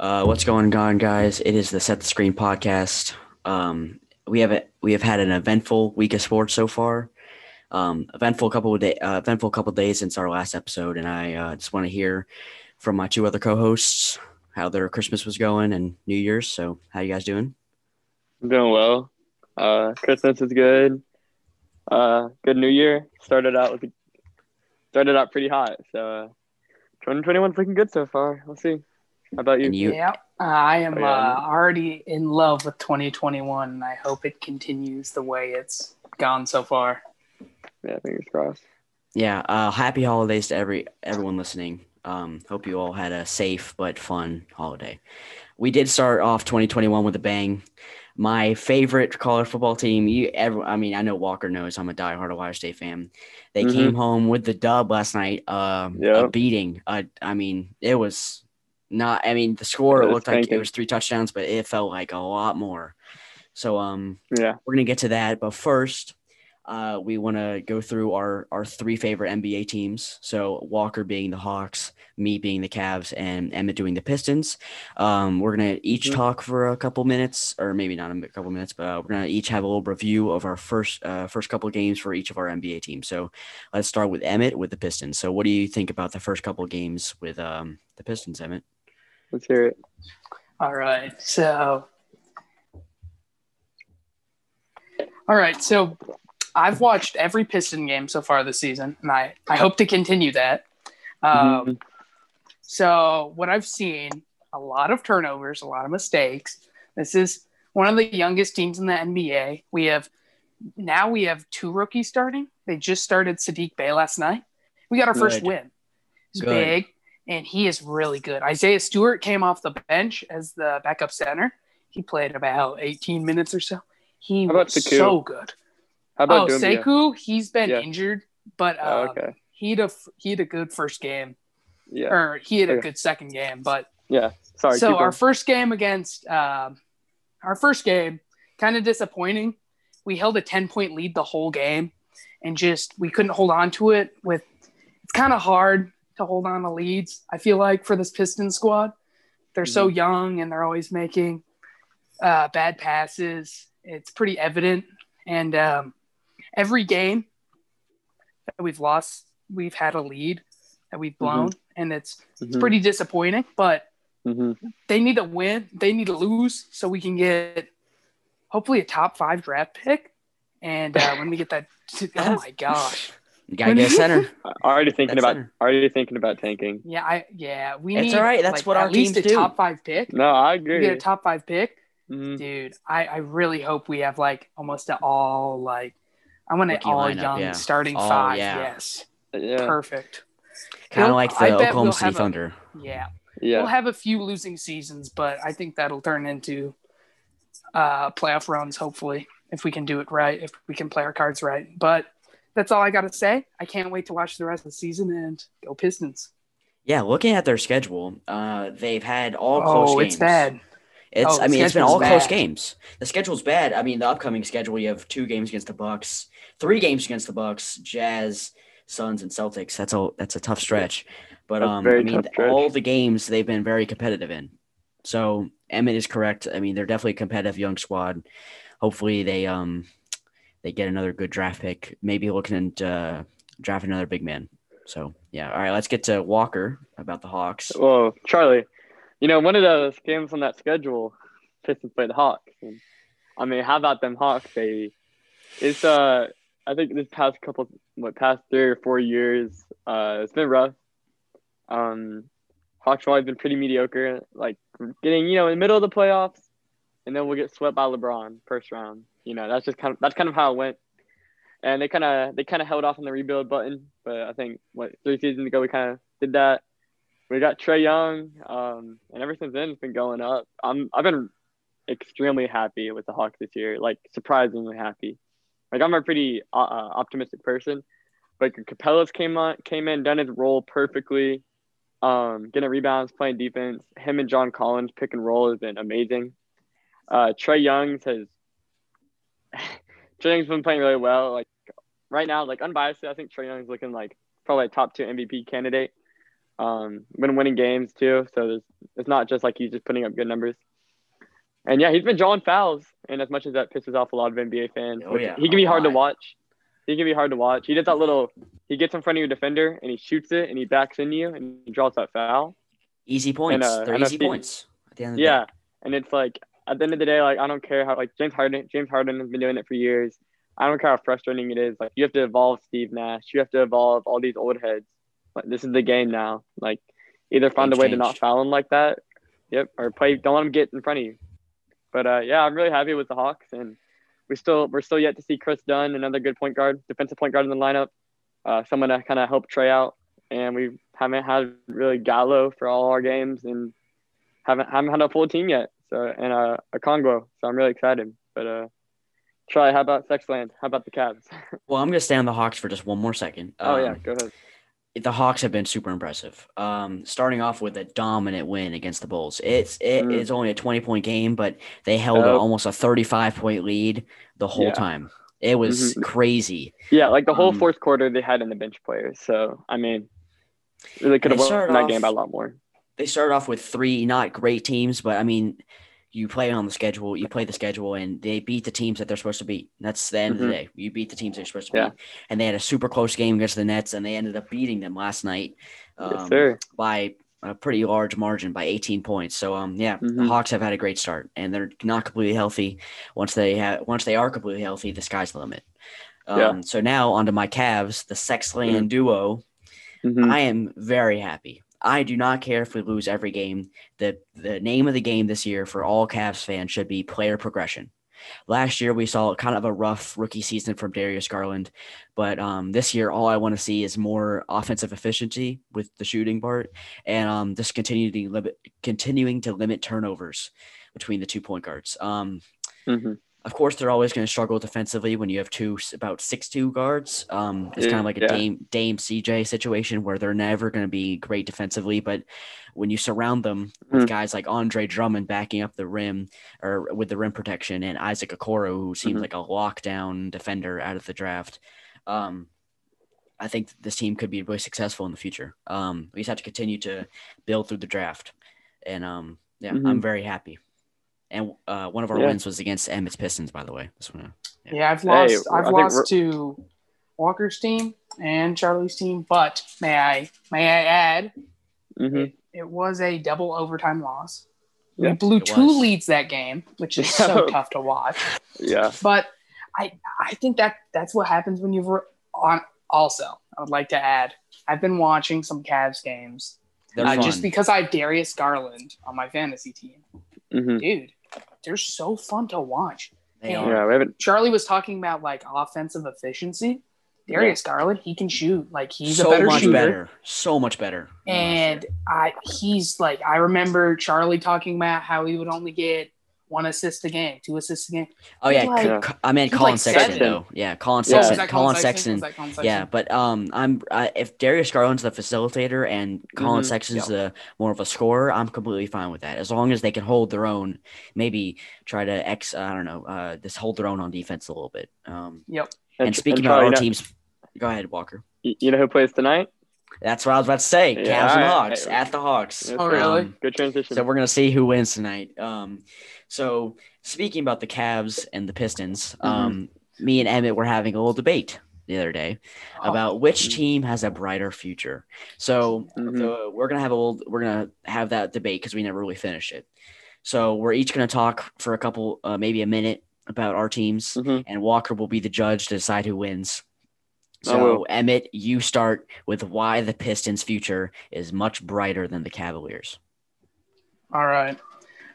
Uh, what's going on, guys? It is the Set the Screen podcast. Um, we have a, we have had an eventful week of sports so far. Um, eventful couple of day, uh, eventful couple days since our last episode, and I uh, just want to hear from my two other co-hosts how their Christmas was going and New Year's. So, how you guys doing? I'm doing well. Uh, Christmas is good. Uh, good New Year. Started out with started out pretty hot. So, uh, 2021's looking good so far. We'll see. How about you? And you? Yeah, I am Oh, yeah. uh, already in love with 2021, and I hope it continues the way it's gone so far. Yeah, fingers crossed. Yeah. Uh, happy holidays to every everyone listening. Um, hope you all had a safe but fun holiday. We did start off 2021 with a bang. My favorite college football team. You, ever, I mean, I know Walker knows I'm a diehard Ohio State fan. They Mhm. came home with the dub last night. Um, a beating. Uh, I mean, it was not. I mean, the score looked like it was three touchdowns, but it felt like a lot more. So, um, Yeah. we're gonna get to that, but first, uh, we want to go through our our three favorite NBA teams. So Walker being the Hawks, me being the Cavs, and Emmett doing the Pistons. Um, we're gonna each Mhm. talk for a couple minutes, or maybe not a couple minutes, but uh, we're gonna each have a little review of our first uh, first couple games for each of our NBA teams. So let's start with Emmett with the Pistons. So what do you think about the first couple games with um, the Pistons, Emmett? Let's hear it. All right, so. All right, so I've watched every Piston game so far this season, and I, I hope to continue that. Um, Mhm. So, what I've seen, a lot of turnovers, a lot of mistakes. This is one of the youngest teams in the NBA. We have now we have two rookies starting. They just started Saddiq Bey last night. We got our first win. Good. big and he is really good. Isaiah Stewart came off the bench as the backup center. He played about 18 minutes or so. He was Sekou? so good. How about oh? Sekou, he's been Yeah. injured, but Oh, um, okay. he had a he had a good first game, Yeah. or he had a good second game. But Yeah. Sorry. so our first game against um, our first game, kind of disappointing. We held a ten point lead the whole game, and just we couldn't hold on to it. With it's kind of hard to hold on to leads. I feel like for this Piston squad, they're so Mm-hmm. young and they're always making uh, bad passes. It's pretty evident, and um, every game that we've lost, we've had a lead that we've blown, and it's it's Mhm. pretty disappointing. But Mhm. they need to win. They need to lose so we can get hopefully a top five draft pick. And uh, when we get that, oh my gosh, You gotta get a center. Already thinking That's about center. already thinking about tanking. yeah, I yeah, we It's need. all right. That's like, what our at least teams a do. top five pick. No, I We agree. get a top five pick, Mhm. dude. I I really hope we have like almost an all like I want an Rookie all lineup, young yeah. starting All- five. yeah. Yes, Yeah. perfect. Kind of like the I Oklahoma we'll City have a- Thunder. Yeah, Yeah. we'll have a few losing seasons, but I think that'll turn into uh, playoff runs, hopefully, if we can do it right, if we can play our cards right. But that's all I got to say. I can't wait to watch the rest of the season and go Pistons. Yeah, looking at their schedule, uh, they've had all Oh, close games. it's bad. It's Oh, the I mean it's been schedule's all close bad. games. The schedule's bad. I mean the upcoming schedule you have two games against the Bucks, three games against the Bucks, Jazz, Suns, and Celtics. That's a that's a tough stretch. But um, I mean all the games they've been very competitive in. So Emmett is correct. I mean they're definitely a competitive young squad. Hopefully they um they get another good draft pick. Maybe looking at uh, draft another big man. So yeah, all right. Let's get to Walker about the Hawks. Well, Charlie, you know, one of those games on that schedule, Pistons play the Hawks. And, I mean, how about them Hawks, baby? It's uh, I think this past couple, what past three or four years, uh, it's been rough. Um, Hawks have always been pretty mediocre, like getting you know in the middle of the playoffs, and then we'll get swept by LeBron first round. You know, that's just kind of that's kind of how it went. And they kind of they kind of held off on the rebuild button, but I think what three seasons ago we kind of did that we got Trae Young, um, and ever since then it's been going up. I'm I've been extremely happy with the Hawks this year, like surprisingly happy. Like I'm a pretty uh, uh, optimistic person, but Capela's came on came in, done his role perfectly, um, getting rebounds, playing defense. Him and John Collins pick and roll has been amazing. Uh, Trae Young's has Trae Young's been playing really well. Like right now, like unbiased, I think Trae Young's looking like probably a top two MVP candidate. Um, been winning games too, so there's, it's not just like he's just putting up good numbers. And yeah, he's been drawing fouls, and as much as that pisses off a lot of NBA fans, Oh, yeah. he can be hard to watch. He can be hard to watch. He does that little. He gets in front of your defender and he shoots it and he backs in you and he draws that foul. Easy points. uh, They're easy points. At the end of the Yeah, day. and it's like at the end of the day, like I don't care how like James Harden. James Harden has been doing it for years. I don't care how frustrating it is. Like you have to evolve Steve Nash. You have to evolve all these old heads. Like this is the game now. Like either find a way to not foul him like that. Yep, or play. Don't let him get in front of you. But uh, yeah, I'm really happy with the Hawks, and we still we're still yet to see Kris Dunn, another good point guard, defensive point guard in the lineup. Uh, someone to kind of help Trae out, and we haven't had really Gallo for all our games, and haven't haven't had a full team yet. So and uh, Okongwu, so I'm really excited. But uh, Try, how about Sexland? How about the Cavs? Well, I'm going to stay on the Hawks for just one more second. oh yeah, Um, go ahead. the Hawks have been super impressive. Um, starting off with a dominant win against the Bulls. It's it Mm. is only a 20 point game, but they held a, almost a 35 point lead the whole Yeah. time. It was Mhm. crazy. Yeah, like the whole um, fourth quarter, they had in the bench players. So I mean, they could have won that off- game by a lot more. They started off with three not great teams, but I mean, you play on the schedule, you play the schedule, and they beat the teams that they're supposed to beat. That's the end of Mhm. the day. You beat the teams they're supposed to Yeah. beat. And they had a super close game against the Nets, and they ended up beating them last night. um, sir. by a pretty large margin by 18 points. So um yeah, the Mhm. Hawks have had a great start and they're not completely healthy. Once they have once they are completely healthy, the sky's the limit. Um Yeah. so now onto my Cavs, the Sexland Mhm. duo. Mhm. I am very happy. I do not care if we lose every game. The the name of the game this year for all Cavs fans should be player progression. Last year we saw kind of a rough rookie season from Darius Garland, but um, this year all I want to see is more offensive efficiency with the shooting part, and um, just continue to limit, continuing to limit turnovers between the two point guards. Um, Mhm. Of course, they're always going to struggle defensively when you have two about six two guards. Um, it's kind of like a yeah. Dame Dame CJ situation where they're never going to be great defensively, but when you surround them with Mm. guys like Andre Drummond backing up the rim or with the rim protection and Isaac Okoro, who seems Mhm. like a lockdown defender out of the draft, um, I think this team could be really successful in the future. Um, we just have to continue to build through the draft, and um, yeah, I'm Mhm. very happy. And uh, one of our Yeah. wins was against Emmett's Pistons, by the way. Just wanna, Yeah. Yeah, I've lost. I I've think lost to Walker's team and Charlie's team, but may I may I add, Mhm. it was a double overtime loss. We blew it two was. leads that game, which is so tough to watch. Yeah. But I I think that that's what happens when you're on. Also, I would like to add, I've been watching some Cavs games uh, just because I have Darius Garland on my fantasy team. Mhm. Dude, they're so fun to watch. they Yeah. are. Yeah, we haven't. Charlie was talking about like offensive efficiency. Darius Garland, he can shoot. Like he's so a better much shooter. better. So much better. than last year. And I he's like I remember Charlie talking about how he would only get one assist a game, two assists a game. oh yeah, like- C- C- I mean he's Collin like Sexton seven. though. Yeah, Collin Yeah. Sexton. was that Collin Sexton. Collin Sexton? Yeah, but um, I'm I, if Darius Garland's the facilitator and Collin Mhm. Sexton's the more of a scorer, I'm completely fine with that. As long as they can hold their own, maybe try to ex. I don't know, uh, just hold their own on defense a little bit. Um, Yep. and, speaking Charlie, about our know- teams, go ahead, Walker. You know who plays tonight? That's what I was about to say. Yeah, Cavs and. Hawks at the Hawks. Oh, really? Um, Good transition. So we're gonna see who wins tonight. Um, so speaking about the Cavs and the Pistons, Mm-hmm. um, me and Emmett were having a little debate the other day Oh, about which Mhm. team has a brighter future. So Mhm. the, we're gonna have a little, we're gonna have that debate because we never really finished it. So we're each gonna talk for a couple, uh, maybe a minute about our teams, Mhm. and Walker will be the judge to decide who wins. I So. Emmett, you start with why the Pistons' future is much brighter than the Cavaliers. All right.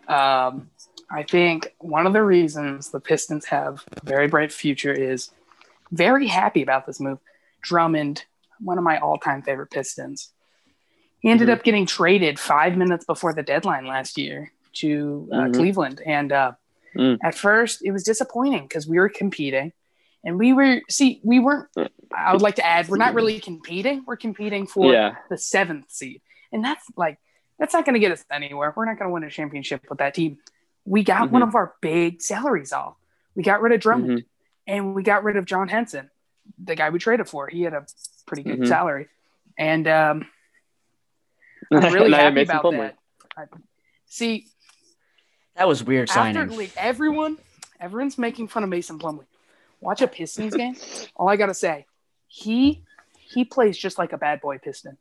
Um, I think one of the reasons the Pistons have a very bright future is very happy about this move. Drummond, one of my all-time favorite Pistons, he ended Mhm. up getting traded five minutes before the deadline last year to uh, Mhm. Cleveland, and uh, Mm. at first it was disappointing because we were competing, and we were see we weren't. I would like to add we're not really competing. We're competing for yeah. the seventh seed. And that's like, that's not going to get us anywhere. We're not going to win a championship with that team. We got one Mhm. of our big salaries off. We got rid of Drummond Mhm. and we got rid of John Henson, the guy we traded for. He had a pretty good Mhm. salary. And um, I'm really And I have happy about that. I, see, That was weird after signing. like everyone, everyone's making fun of Mason Plumlee. Watch a Pistons game. All I gotta say, he he plays just like a bad boy Piston.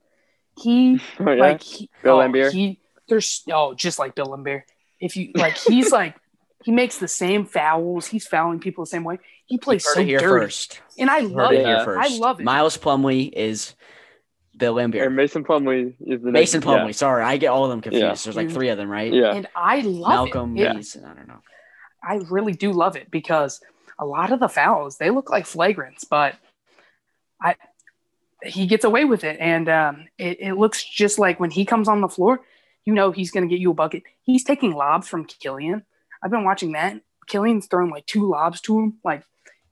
He Oh, yeah. like he, Bill oh, Laimbeer? He there's oh just like Bill Laimbeer. If you like, he's like he makes the same fouls. He's fouling people the same way. He plays Heard so dirty, first. and I Heard love it it. here first. I love it. Miles Plumlee is Bill Or Laimbeer. Mason Plumlee is the Mason next- yeah. Plumlee. Sorry, I get all of them confused. Yeah. There's like three of them, right? Yeah. and I love Malcolm, it. It- Mason, I don't know. I really do love it because a lot of the fouls they look like flagrants, but I he gets away with it, and um, it, it looks just like when he comes on the floor, you know he's going to get you a bucket. He's taking lobs from Killian. I've been watching that. Killian's throwing like two lobs to him, like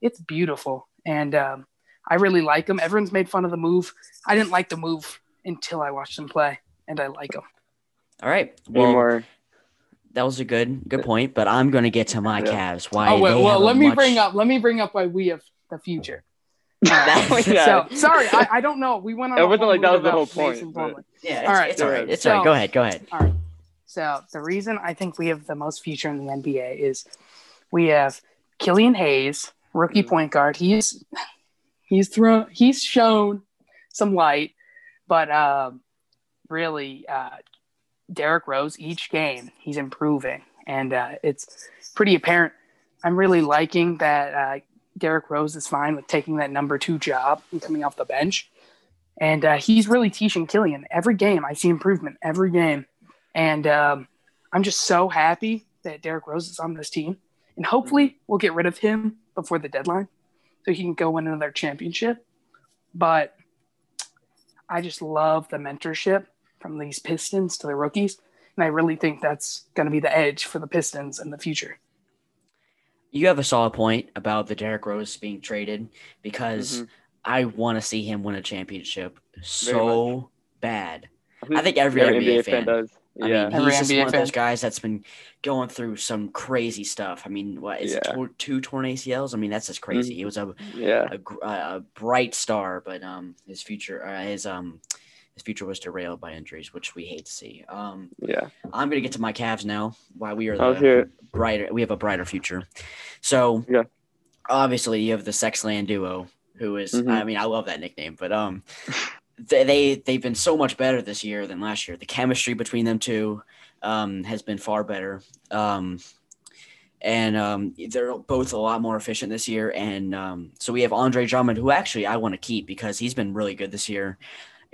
it's beautiful, and um, I really like him. Everyone's made fun of the move. I didn't like the move until I watched him play, and I like him. All right. Any Well, more? that was a good good point, but I'm going to get to my Yeah. Cavs. Why? Oh well, well let me much- bring up let me bring up why we have the future. That- Yeah. So sorry, I, I don't know. We went on. It wasn't like that was the whole point, but- Yeah, it's All all right. right. It's all right. It's So- all right. Go ahead. Go ahead. All right. So the reason I think we have the most future in the NBA is we have Killian Hayes, rookie Mhm. point guard. He's he's thrown he's shown some light, but um, really, uh, Derrick Rose each game he's improving, and uh, it's pretty apparent. I'm really liking that uh, Derrick Rose is fine with taking that number two job and coming off the bench. And uh, he's really teaching Killian every game. I see improvement every game. And um, I'm just so happy that Derrick Rose is on this team. And hopefully we'll get rid of him before the deadline so he can go win another championship. But I just love the mentorship from these Pistons to the rookies. And I really think that's going to be the edge for the Pistons in the future. You have a solid point about the Derrick Rose being traded because Mhm. I want to see him win a championship so bad. I think every Every NBA fan does. I Yeah. mean, Every he's just NBA one of those guys that's been going through some crazy stuff. I mean, what is it? Yeah. Tor- two torn ACLs? I mean, that's just crazy. Mhm. He was a, yeah. a a bright star, but um, his future, uh, his um, his future was derailed by injuries, which we hate to see. Um, Yeah. I'm gonna get to my Cavs now. Why we are the here. brighter, we have a brighter future. So Yeah. obviously you have the Sexland duo, who is, Mhm. I mean, I love that nickname, but um, they, they they've been so much better this year than last year. The chemistry between them two um, has been far better. Um, and um, they're both a lot more efficient this year. And um, so we have Andre Drummond, who actually I want to keep because he's been really good this year,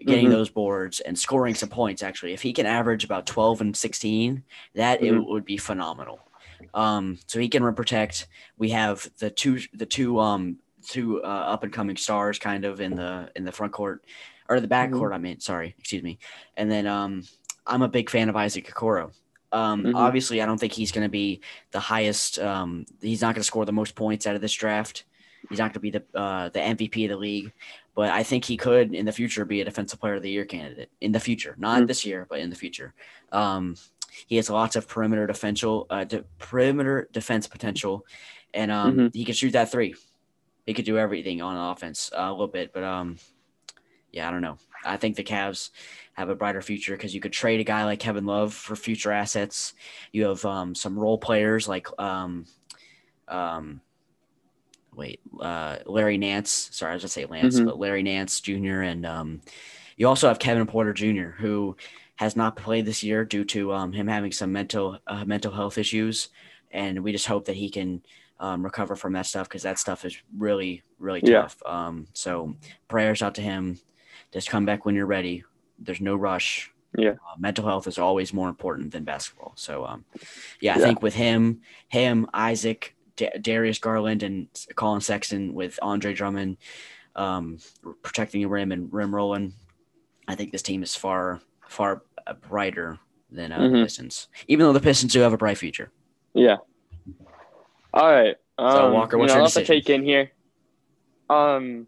getting Mhm. those boards and scoring some points. Actually, if he can average about twelve and sixteen, that it Mhm. would be phenomenal. Um, so he can protect. We have the two the two um two uh, up and coming stars kind of in the in the front court or the back Mhm. court. I mean, sorry, excuse me. And then um, I'm a big fan of Isaac Okoro. Um, Mhm. obviously, I don't think he's going to be the highest. Um, he's not going to score the most points out of this draft. He's not going to be the uh, the MVP of the league, but I think he could in the future be a defensive player of the year candidate in the future, not Mm. this year, but in the future. Um, he has lots of perimeter defensial, uh, de- perimeter defense potential, and um, Mhm. he can shoot that three. He could do everything on offense uh, a little bit, but um, yeah, I don't know. I think the Cavs have a brighter future because you could trade a guy like Kevin Love for future assets. You have um, some role players like um, um, wait, uh, Larry Nance. Sorry, I was gonna say Lance, Mhm. but Larry Nance Jr. and um, you also have Kevin Porter Jr. who has not played this year due to um, him having some mental uh, mental health issues, and we just hope that he can um, recover from that stuff because that stuff is really really Yeah. tough. Um, so prayers out to him. Just come back when you're ready. There's no rush. Yeah. Uh, mental health is always more important than basketball. So, um, yeah, I Yeah. think with him, him, Isaac, D- Darius Garland, and Collin Sexton, with Andre Drummond um, protecting the rim and rim rolling, I think this team is far, far brighter than uh, the Mhm. Pistons. Even though the Pistons do have a bright future. Yeah. All right. Um, So, Walker, what's you know, your I'll have to decision? take in here. Um,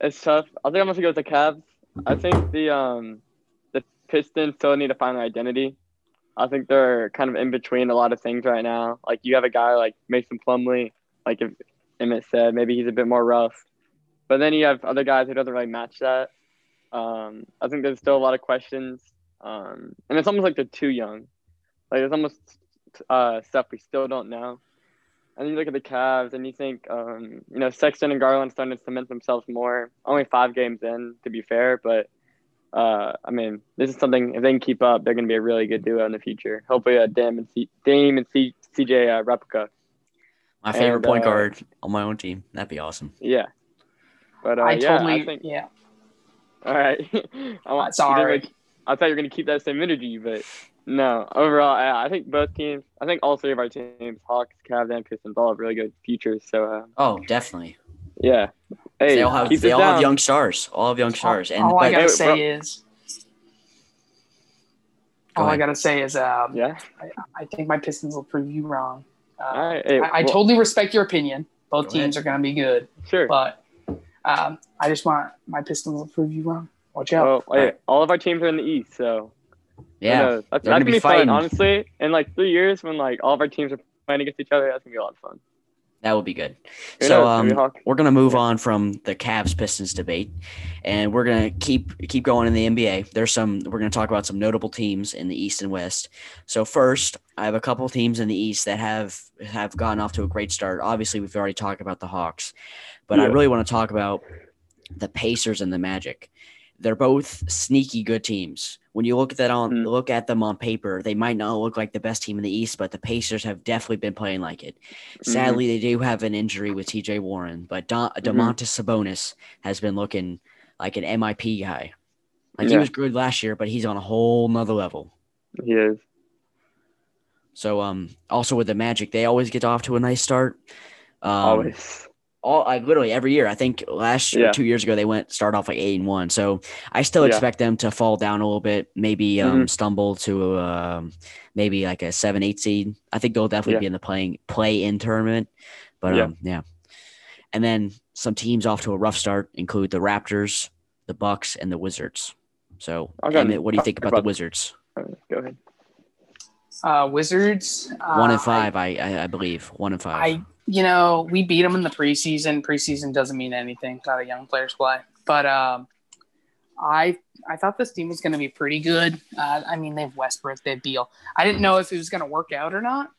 it's tough. I think I'm gonna go with the Cavs. I think the um, the Pistons still need to find their identity. I think they're kind of in between a lot of things right now. Like you have a guy like Mason Plumlee, like if Emmett said, maybe he's a bit more rough, but then you have other guys who doesn't really match that. Um, I think there's still a lot of questions, um, and it's almost like they're too young. Like there's almost uh, stuff we still don't know. And you look at the Cavs, and you think, um, you know, Sexton and Garland starting to cement themselves more. Only five games in, to be fair, but uh, I mean, this is something. If they can keep up, they're going to be a really good duo in the future. Hopefully, uh, Dame and C- Dame and C- CJ uh, replica. My favorite And, point uh, guard on my own team. That'd be awesome. Yeah. But uh, I yeah, totally I think. yeah. All right. I want. Sorry. you I thought you were going to keep that same energy, but no. Overall, yeah, I think both teams. I think all three of our teams, Hawks, Cavs, and Pistons, all have really good futures. So uh, Oh, definitely. Yeah. Hey, they all have keep they this all down. have young stars. All have young stars. And all I gotta Hey, say bro- is, Go all I gotta say is, um, Yeah. I think my Pistons will prove you wrong. Uh, All right. Hey, I, I well, totally respect your opinion. Both Go teams are going to be good, sure. but um, I just want my Pistons to prove you wrong. Watch out. Well, hey, all of our teams are in the East, so yeah, knows? that's, they're that's gonna be be fun. Honestly, in like three years, when like all of our teams are playing against each other, that's gonna be a lot of fun. That would be good. So? Um, we're gonna move on from the Cavs Pistons debate, and we're gonna keep keep going in the NBA. There's some we're gonna talk about some notable teams in the East and West. So first, I have a couple teams in the East that have have gotten off to a great start. Obviously, we've already talked about the Hawks, but I really want to talk about the Pacers and the Magic. They're both sneaky good teams. When you look at that on Mm. look at them on paper, they might not look like the best team in the East, but the Pacers have definitely been playing like it. Mm-hmm. Sadly, they do have an injury with TJ Warren, but Don, Mhm. Domantas Sabonis has been looking like an MIP guy. Like he was good last year, but he's on a whole nother level. he is. So um also with the Magic, they always get off to a nice start. Um, Always. All like literally every year. I think last year, Yeah. two years ago, they went start off like eight and one. So I still Yeah. expect them to fall down a little bit, maybe um, Mhm. stumble to um, maybe like a seven, eight seed. I think they'll definitely Yeah. be in the playing play in tournament. But Yeah. um, yeah. And then some teams off to a rough start include the Raptors, the Bucks, and the Wizards. So I'll Emmett, what do you think about, the Wizards? Uh, Go ahead. Uh, Wizards. One uh, and five, I, I I believe. One and five. I, you know, we beat them in the preseason. Preseason doesn't mean anything. Not a young players play. But um, I I thought this team was going to be pretty good. Uh, I mean, they have Westbrook, they have Beal. I didn't know if it was going to work out or not,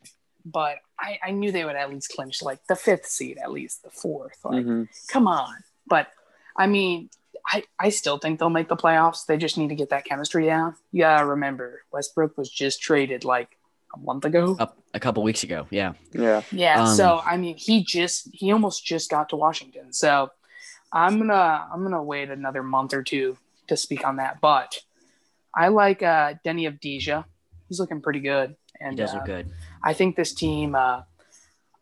but I, I knew they would at least clinch like the fifth seed, at least the fourth. Like, Mhm. come on. But I mean, I, I still think they'll make the playoffs. They just need to get that chemistry down. Yeah, remember, Westbrook was just traded like a month ago. Up a couple weeks ago. Yeah. Yeah. Yeah. Um, so I mean, he just he almost just got to Washington. So I'm gonna I'm gonna wait another month or two to speak on that. But I like uh, Deni Avdija. He's looking pretty good, He and does uh, good. I think this team. Uh,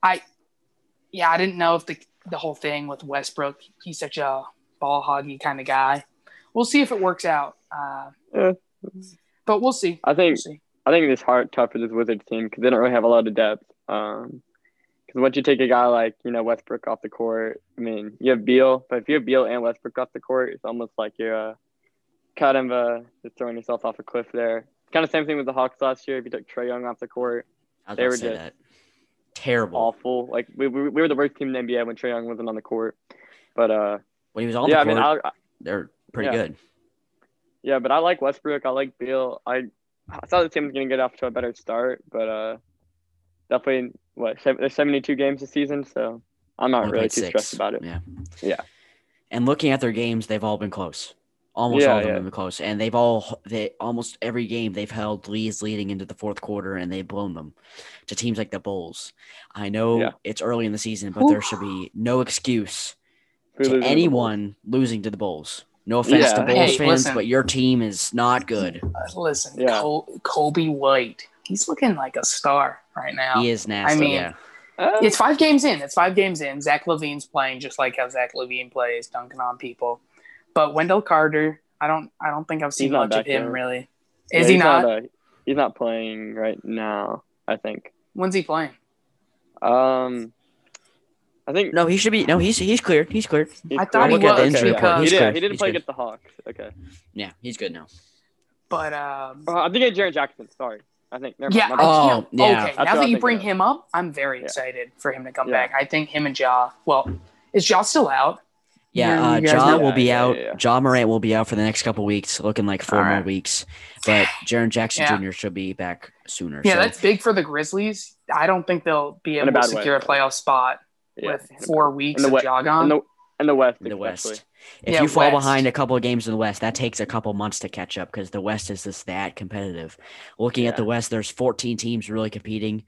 I yeah, I didn't know if the the whole thing with Westbrook. He's such a ball hoggy kind of guy. We'll see if it works out. Uh, Yeah. But we'll see. I We'll think see. I think it's hard tough for this Wizards team because they don't really have a lot of depth. Um, because once you take a guy like you know Westbrook off the court, I mean you have Beal, but if you have Beal and Westbrook off the court, it's almost like you're uh, kind of uh, just throwing yourself off a cliff there. Kind of same thing with the Hawks last year. If you took Trae Young off the court, they were just that. Terrible. awful. Like we, we, we were the worst team in the NBA when Trae Young wasn't on the court. But uh, When he was on yeah, I mean, court, I, they're pretty yeah. good. Yeah, but I like Westbrook. I like Beal. I I thought the team was going to get off to a better start, but uh, definitely what there's 72 games this season, so I'm not really too six. stressed about it. Yeah. Yeah. And looking at their games, they've all been close. Almost Yeah, all of them yeah. have been close. And they've all they almost every game they've held leads leading into the fourth quarter and they've blown them to teams like the Bulls. I know Yeah. it's early in the season, but there should be no excuse to anyone losing to the Bulls. No offense Yeah. to Bulls Hey, fans, listen. but your team is not good. Uh, listen, Yeah. Col- Coby White. He's looking like a star right now. He is nasty. I mean, yeah. Uh, It's five games in. It's five games in. Zach LaVine's playing just like how Zach LaVine plays, dunking on people. But Wendell Carter, I don't, I don't think I've seen much of him yet. really. yeah, Is he he's not? uh, he's not playing right now. I think. When's he playing? Um, I think No, he should be. No, he's he's cleared. He's cleared. he's I thought clear. he Look at the was injury report. because- He's He, did, he didn't He's play good. against the Hawks. Okay. Yeah, he's good now. But um, Uh, I'm thinking Jaren Jackson. Sorry. I think. Never yeah, mind. I Oh, can't. yeah. Okay, That's now that you bring him up, I'm very Yeah. excited for him to come Yeah. back. I think him and Ja. Well, is Ja still out? Yeah, uh, Ja will be Yeah, yeah, out. yeah, yeah. Ja Morant will be out for the next couple weeks, looking like four All more right. weeks. But Jaren Jackson Yeah. Jr. should be back sooner. Yeah, so. that's big for the Grizzlies. I don't think they'll be able to bad way. secure a playoff spot Yeah. with four weeks In the of we- Ja in the in the West, in the especially. West. If Yeah, you fall West. behind a couple of games in the West, that takes a couple months to catch up because the West is just that competitive. Looking at the West, there's 14 teams really competing.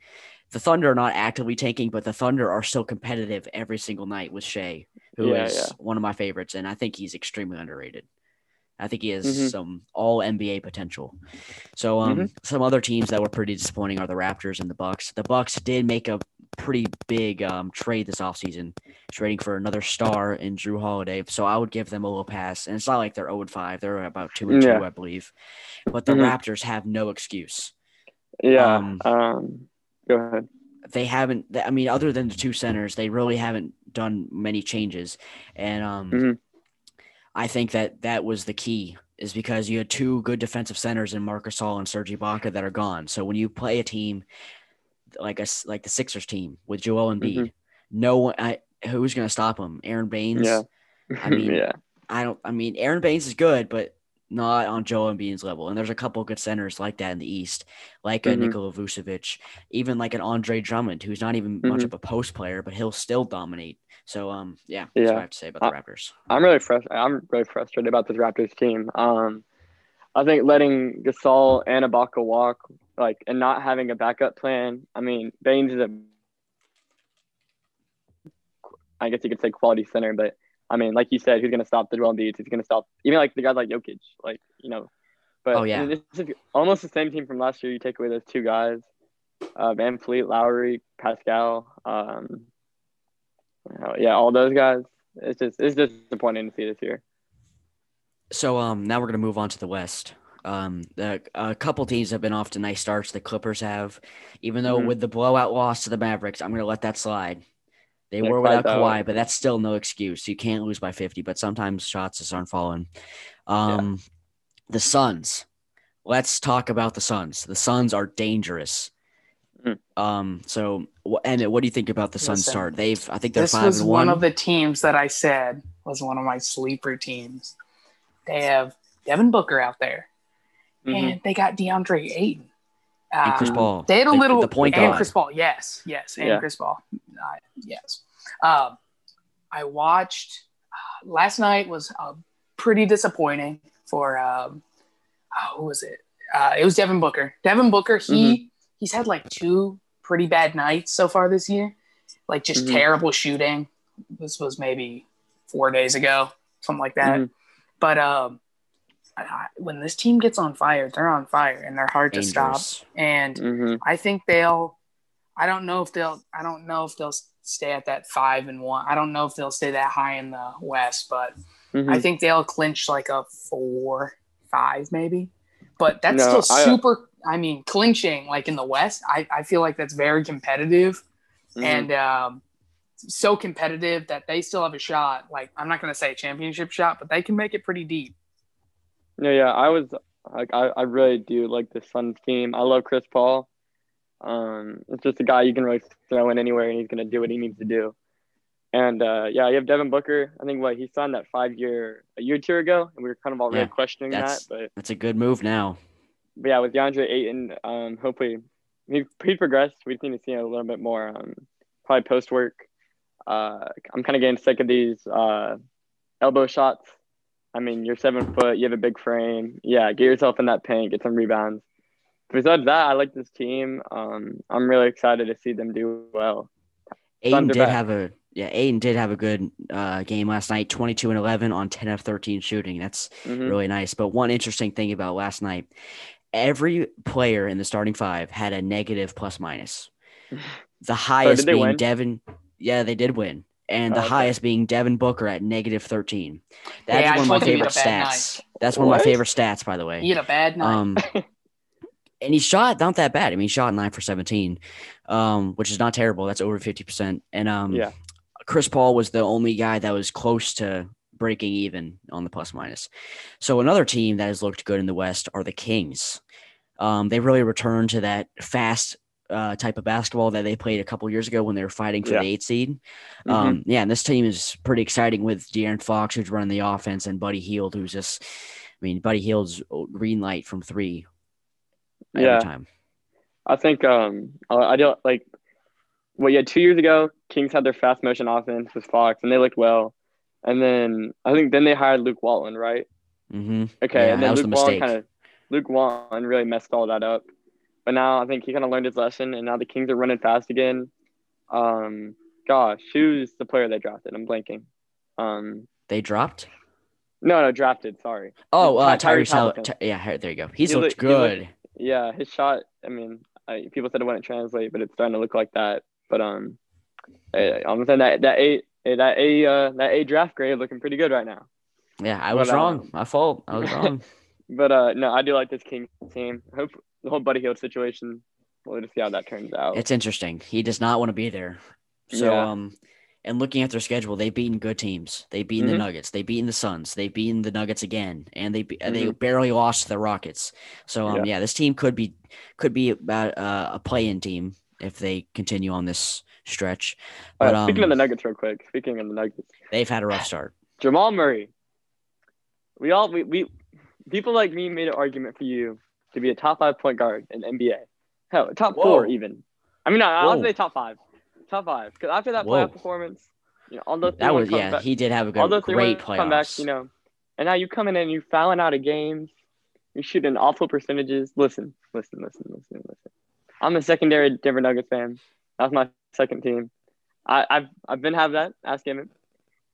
The Thunder are not actively tanking, but the Thunder are still competitive every single night with Shai, who is Yeah, yeah. one of my favorites, and I think he's extremely underrated. I think he has Mhm. some all NBA potential. So um, Mm-hmm. some other teams that were pretty disappointing are the Raptors and the Bucks. The Bucks did make a pretty big um, trade this offseason, trading for another star in Jrue Holiday. So I would give them a little pass. And it's not like they're 0 5. They're about 2 and 2, Yeah. I believe. But the Mhm. Raptors have no excuse. Yeah. Um, Um, go ahead. They haven't, I mean, other than the two centers, they really haven't done many changes. And um, Mhm. I think that that was the key is because you had two good defensive centers in Marc Gasol and Serge Ibaka that are gone. So when you play a team like us, like the Sixers team with Joel Embiid, Mhm. no one, I, who's going to stop him? Aron Baynes. Yeah. I mean, yeah. I don't. I mean, Aron Baynes is good, but not on Joel Embiid's level. And there's a couple good centers like that in the East, like a Mhm. Nikola Vucevic, even like an Andre Drummond, who's not even much Mhm. of a post player, but he'll still dominate. So, um, yeah, that's what Yeah. I have to say about the Raptors. I'm really frustrated. I'm really frustrated about this Raptors team. Um, I think letting Gasol and Ibaka walk, like, and not having a backup plan. I mean, Baynes is a, I guess you could say quality center, but I mean, like you said, who's going to stop the Joel Embiid? Who's going to stop even like the guys like Jokic? Like, you know, but Oh, yeah. This is almost the same team from last year. You take away those two guys, uh, VanVleet, Lowry, Pascal. Um, uh, yeah, all those guys. It's just it's just disappointing to see this year. So, um, now we're gonna move on to the West. Um, the, a couple teams have been off to nice starts. The Clippers have, even though Mhm. with the blowout loss to the Mavericks, I'm gonna let that slide. They Yeah, were without Kawhi, though. But that's still no excuse. You can't lose by 50, but sometimes shots just aren't falling. Um, the Suns. Let's talk about the Suns. The Suns are dangerous. Mm. Um, so wh- Emmett, what do you think about the Suns Listen, start? They've, I think they're This five was and one one. of the teams that I said was one of my sleeper teams. They have Devin Booker out there, Mhm. and they got DeAndre Ayton. And Chris Um, Paul. They had a the- little the point and guard. Chris Paul. Yes, yes, and Yeah. Chris Paul. Uh, yes. Um, I watched uh, last night was uh, pretty disappointing for um, oh, who was it? Uh, it was Devin Booker. Devin Booker. He Mm-hmm. he's had like two pretty bad nights so far this year, like just Mhm. terrible shooting. This was maybe four days ago, something like that. Mhm. But um, when this team gets on fire, they're on fire and they're hard to stop. Dangerous. And Mhm. I think they'll. I don't know if they'll. I don't know if they'll stay at that five and one. I don't know if they'll stay that high in the West, but Mhm. I think they'll clinch like a four, five maybe. But that's No, still uh, super. I mean, clinching like in the West, I, I feel like that's very competitive Mhm. and um, so competitive that they still have a shot. Like I'm not going to say a championship shot, but they can make it pretty deep. Yeah, yeah. I was like, I, I really do like the Suns team. I love Chris Paul. Um, it's just a guy you can really throw in anywhere, and he's gonna do what he needs to do. And uh, yeah, you have Devin Booker. I think what he signed that five year a year or two ago, and we were kind of already Yeah, questioning that. But, That's a good move now. but yeah, with DeAndre Ayton, um, hopefully he he progressed. We just need to see a little bit more. Um, probably post work. Uh, I'm kind of getting sick of these uh, elbow shots. I mean, you're seven foot, you have a big frame. Yeah, get yourself in that paint, get some rebounds. Besides that, I like this team. Um, I'm really excited to see them do well. Ayton did back. have a yeah, Ayton did have a good uh, game last night, 22 and 11 on 10 of 13 shooting. That's Mhm. really nice. But one interesting thing about last night, every player in the starting five had a negative plus minus. The highest did they being win? Devin. Yeah, they did win. And the Oh, okay. highest being Devin Booker at negative 13. That's Yeah, one of my told you he favorite had a bad stats. That's one of my favorite stats, by the way. He had a bad night. Um, and he shot not that bad. I mean, he shot nine for 17, um, which is not terrible. That's over 50%. And um, Yeah. Chris Paul was the only guy that was close to breaking even on the plus minus. So another team that has looked good in the West are the Kings. Um, they really returned to that fast uh, type of basketball that they played a couple years ago when they were fighting for Yeah. the eight seed. Mhm. Um, yeah, and this team is pretty exciting with De'Aaron Fox, who's running the offense, and Buddy Hield, who's just, I mean, Buddy Hield's green light from three every Yeah. time. I think um I don't like well yeah two years ago Kings had their fast motion offense with Fox and they looked well, and then I think then they hired Luke Walton right Mm-hmm. okay Yeah, and then Luke the Walton kind of Luke Walton really messed all that up, but now I think he kind of learned his lesson and now the Kings are running fast again. Um, gosh, who's the player they drafted? I'm blanking. Um, They dropped. no, no, drafted. Sorry. Oh, uh, Ty- Tyrese Tyrese Ty- yeah, there you go. He's He looked looked- he looked- good. Yeah, his shot. I mean, I, people said it wouldn't translate, but it's starting to look like that. But um, eh, I'm saying that that a eh, that a uh, that a draft grade looking pretty good right now. Yeah, I was But, wrong. um, My fault. I was wrong. But uh, no, I do like this King team. Hope the whole Buddy Hield situation. We'll just see how that turns out. It's interesting. He does not want to be there. So, Yeah. um, and looking at their schedule, they've beaten good teams. They've beaten the Mhm. Nuggets. They've beaten the Suns. They've beaten the Nuggets again, and they be- they barely lost to the Rockets. So, um, Yeah. yeah. this team could be could be about uh, a play-in team if they continue on this stretch. Uh, But speaking of um, the Nuggets, real quick. Speaking of the Nuggets, they've had a rough start. Jamal Murray. We all we, we people like me made an argument for you to be a top five point guard in NBA. Hell, top four even. I mean, no, I'll say top five. Top five. Because after that Whoa. playoff performance, you know, all those That was yeah. comeback- He did have a all good, those three great one comebacks, you know. And now you come in and you fouling out of games. You're shooting awful percentages. Listen, listen, listen, listen, listen. I'm a secondary Denver Nuggets fan. That's my second team. I, I've I've been have that. Ask him.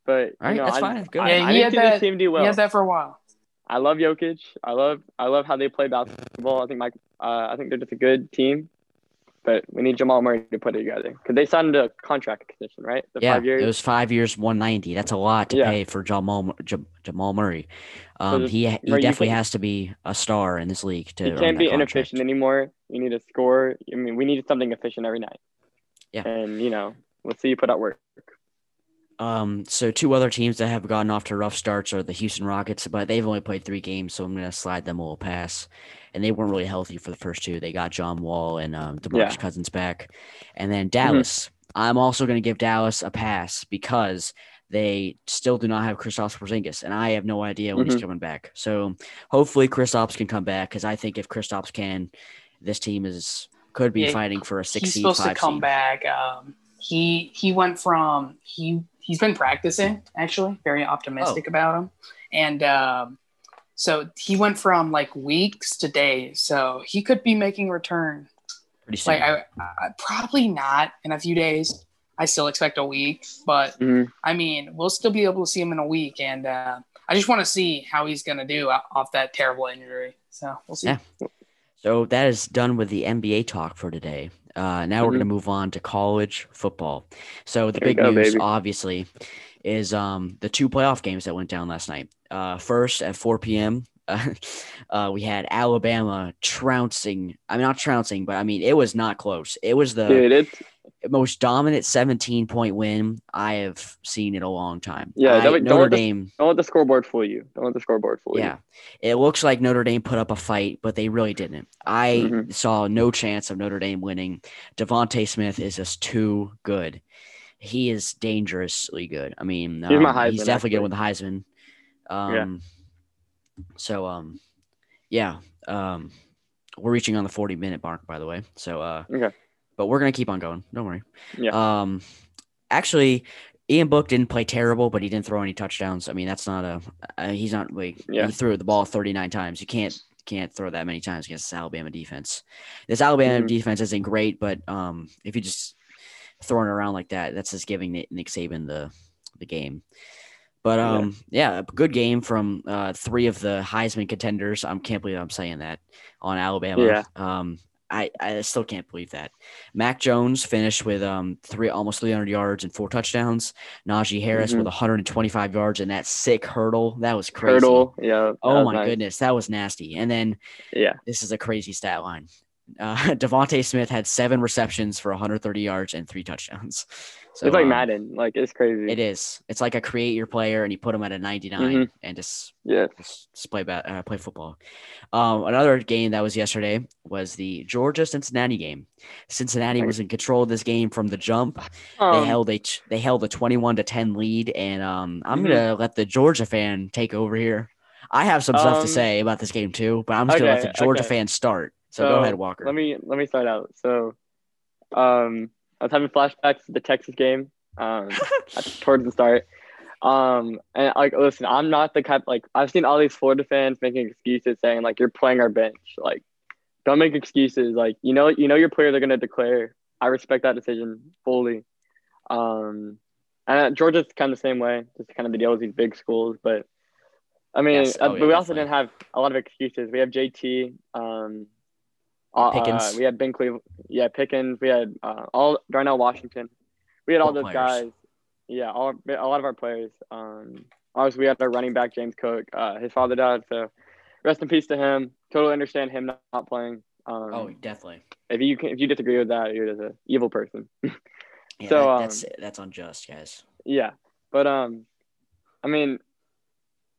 But All right, you know, that's I, fine. Good. I, Yeah, I he need had to see that- this team do well. He had that for a while. I love Jokic. I love I love how they play basketball. I think Mike. Uh, I think they're just a good team. But we need Jamal Murray to put it together because they signed a contract extension, right? The yeah, five years. it was five years, one ninety. That's a lot to Yeah. pay for Jamal Jamal Murray. Um, the- he he Murray, definitely has to be a star in this league to. He can't be contract. inefficient anymore. You need to score. I mean, we need something efficient every night. Yeah. And you know, let's see you put out work. Um, so two other teams that have gotten off to rough starts are the Houston Rockets, but they've only played three games, so I'm gonna slide them a little pass. And they weren't really healthy for the first two. They got John Wall and um, DeMarcus Yeah. Cousins back, and then Dallas. I'm also gonna give Dallas a pass because they still do not have Kristaps Porzingis, and I have no idea when he's Mhm. coming back. So hopefully Kristaps can come back because I think if Kristaps can, this team is could be Yeah, fighting for a six He's seed, supposed to five come seed. back. Um, he he went from he he's been practicing actually, very Oh. optimistic about him, and um, so he went from like weeks to days. So he could be making return. Pretty soon. Like I, I probably not in a few days. I still expect a week, but Mhm. I mean, we'll still be able to see him in a week, and uh, I just want to see how he's going to do off that terrible injury. So we'll see. Yeah. So that is done with the NBA talk for today. Uh, now we're going to move on to college football. So the Mm-hmm. There big go, news, baby. obviously, is um, the two playoff games that went down last night. Uh, first at 4 p.m., uh, uh, we had Alabama trouncing. I mean, not trouncing, but I mean, it was not close. It was the Dude, it's most dominant 17 point win I have seen in a long time. Yeah, I- don't- don't Notre let the- Dame. don't let the scoreboard fool you. Don't let the scoreboard fool you. Yeah. It looks like Notre Dame put up a fight, but they really didn't. I Mhm. saw no chance of Notre Dame winning. DeVonta Smith is just too good. He is dangerously good. I mean, He's um, he's definitely good with the Heisman. Um, So, um, yeah, um, we're reaching on the 40 minute mark, by the way. So, uh, Okay. But we're going to keep on going. Don't worry. Yeah. Um, actually, Ian Book didn't play terrible, but he didn't throw any touchdowns. I mean, that's not a. Uh, he's not like Yeah. he threw the ball 39 times. You can't can't throw that many times against this Alabama defense. This Alabama Mhm. defense isn't great, but um, if you just throwing around like that, that's just giving Nick, Nick Saban the the game. But um, yeah, a good game from uh, three of the Heisman contenders. I can't believe I'm saying that on Alabama. Yeah. Um, I, I still can't believe that. Mac Jones finished with um three almost 300 yards and four touchdowns. Najee Harris Mhm. with 125 yards and that sick hurdle. That was crazy. Hurdle. Yeah. Oh my nice. goodness, that was nasty. And then Yeah. this is a crazy stat line. Uh, DeVonta Smith had seven receptions for 130 yards and three touchdowns. So it's like um, Madden. Like it's crazy. It is. It's like a create your player and you put them at a 99 Mhm. and just, Yeah. just, just play ba- uh, play football. Um, another game that was yesterday was the Georgia Cincinnati game. Cincinnati was in control of this game from the jump. they Um, held a they held a 21 to 10 lead and um I'm Mhm. going to let the Georgia fan take over here. I have some stuff Um, to say about this game too, but I'm just going to let the Georgia okay. fan start. So, go ahead, Walker. Let me let me start out. So, um, I was having flashbacks to the Texas game. Um, towards the start. Um, and like, listen, I'm not the type like I've seen all these Florida fans making excuses, saying like you're playing our bench. Like, don't make excuses. Like, you know, you know your players are gonna declare. I respect that decision fully. Um, and Georgia's kind of the same way. Just kind of the deal with these big schools, but. I mean, Yes. uh, Oh, yeah, but we also definitely. didn't have a lot of excuses. We have JT, um, Pickens. uh, we had Ben Cleveland, yeah, Pickens. We had uh, all Darnell Washington. We had all Good those players. guys. Yeah, all a lot of our players. Um, obviously we had our running back James Cook. Uh, his father died, so rest in peace to him. Totally understand him not, not playing. Um, oh, definitely. if you can, if you disagree with that, you're just an evil person. Yeah, so, that- um, that's that's unjust, guys. yeah, but um, I mean,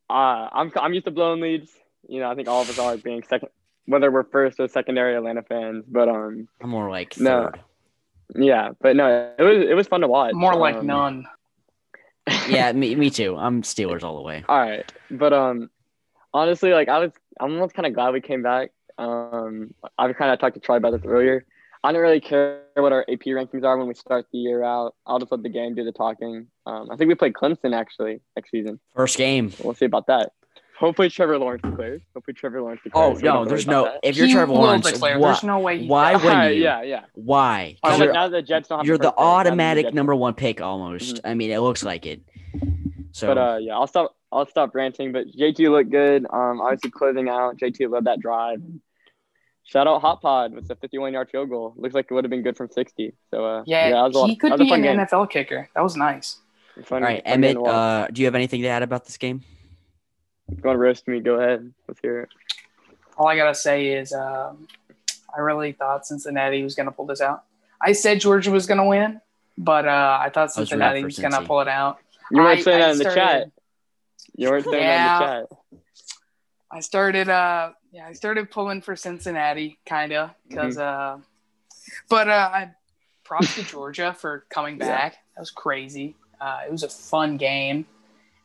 uh, I'm I'm used to blowing leads. You know, I think all of us are being second, whether we're first or secondary Atlanta fans. But um, I'm more like No. third. yeah, but no, it was it was fun to watch. More like Um, none. yeah, me, me too. I'm Steelers all the way. All right, but um, honestly, like I was, I'm almost kind of glad we came back. Um, I've kind of talked to Troy about this earlier. I don't really care what our AP rankings are when we start the year out. I'll just let the game do the talking. Um, I think we play Clemson actually next season. First game. We'll see about that. Hopefully, Trevor Lawrence declares. Hopefully, Trevor Lawrence declares. Oh so no, there's no. that. If you're He Trevor Lawrence, declare. why, There's no way. he why does. wouldn't you? yeah, yeah. Why? 'Cause Oh, but you're, now the Jets don't have you're the the first the automatic number one pick almost. I mean, it looks like it. So But uh, yeah, I'll stop. I'll stop ranting. But JT looked good. Um, obviously closing out. JT led that drive. Shout out Hot Pod with the 51 yard field goal. Looks like it would have been good from 60. So uh, Yeah, that was a lot- he that could was a be fun an game. NFL kicker. That was nice. Fun, all right, Emmett. Uh, do you have anything to add about this game? If you want to roast me? Go ahead. Let's hear it. All I gotta say is, um, I really thought Cincinnati was gonna pull this out. I said Georgia was gonna win, but uh, I thought I was rooting Cincinnati was gonna pull it out. You weren't I- saying I that in the chat. You weren't saying Yeah. that in the chat. I started uh yeah, I started pulling for Cincinnati kinda because uh but uh I props to Georgia for coming Yeah. back. That was crazy. Uh it was a fun game.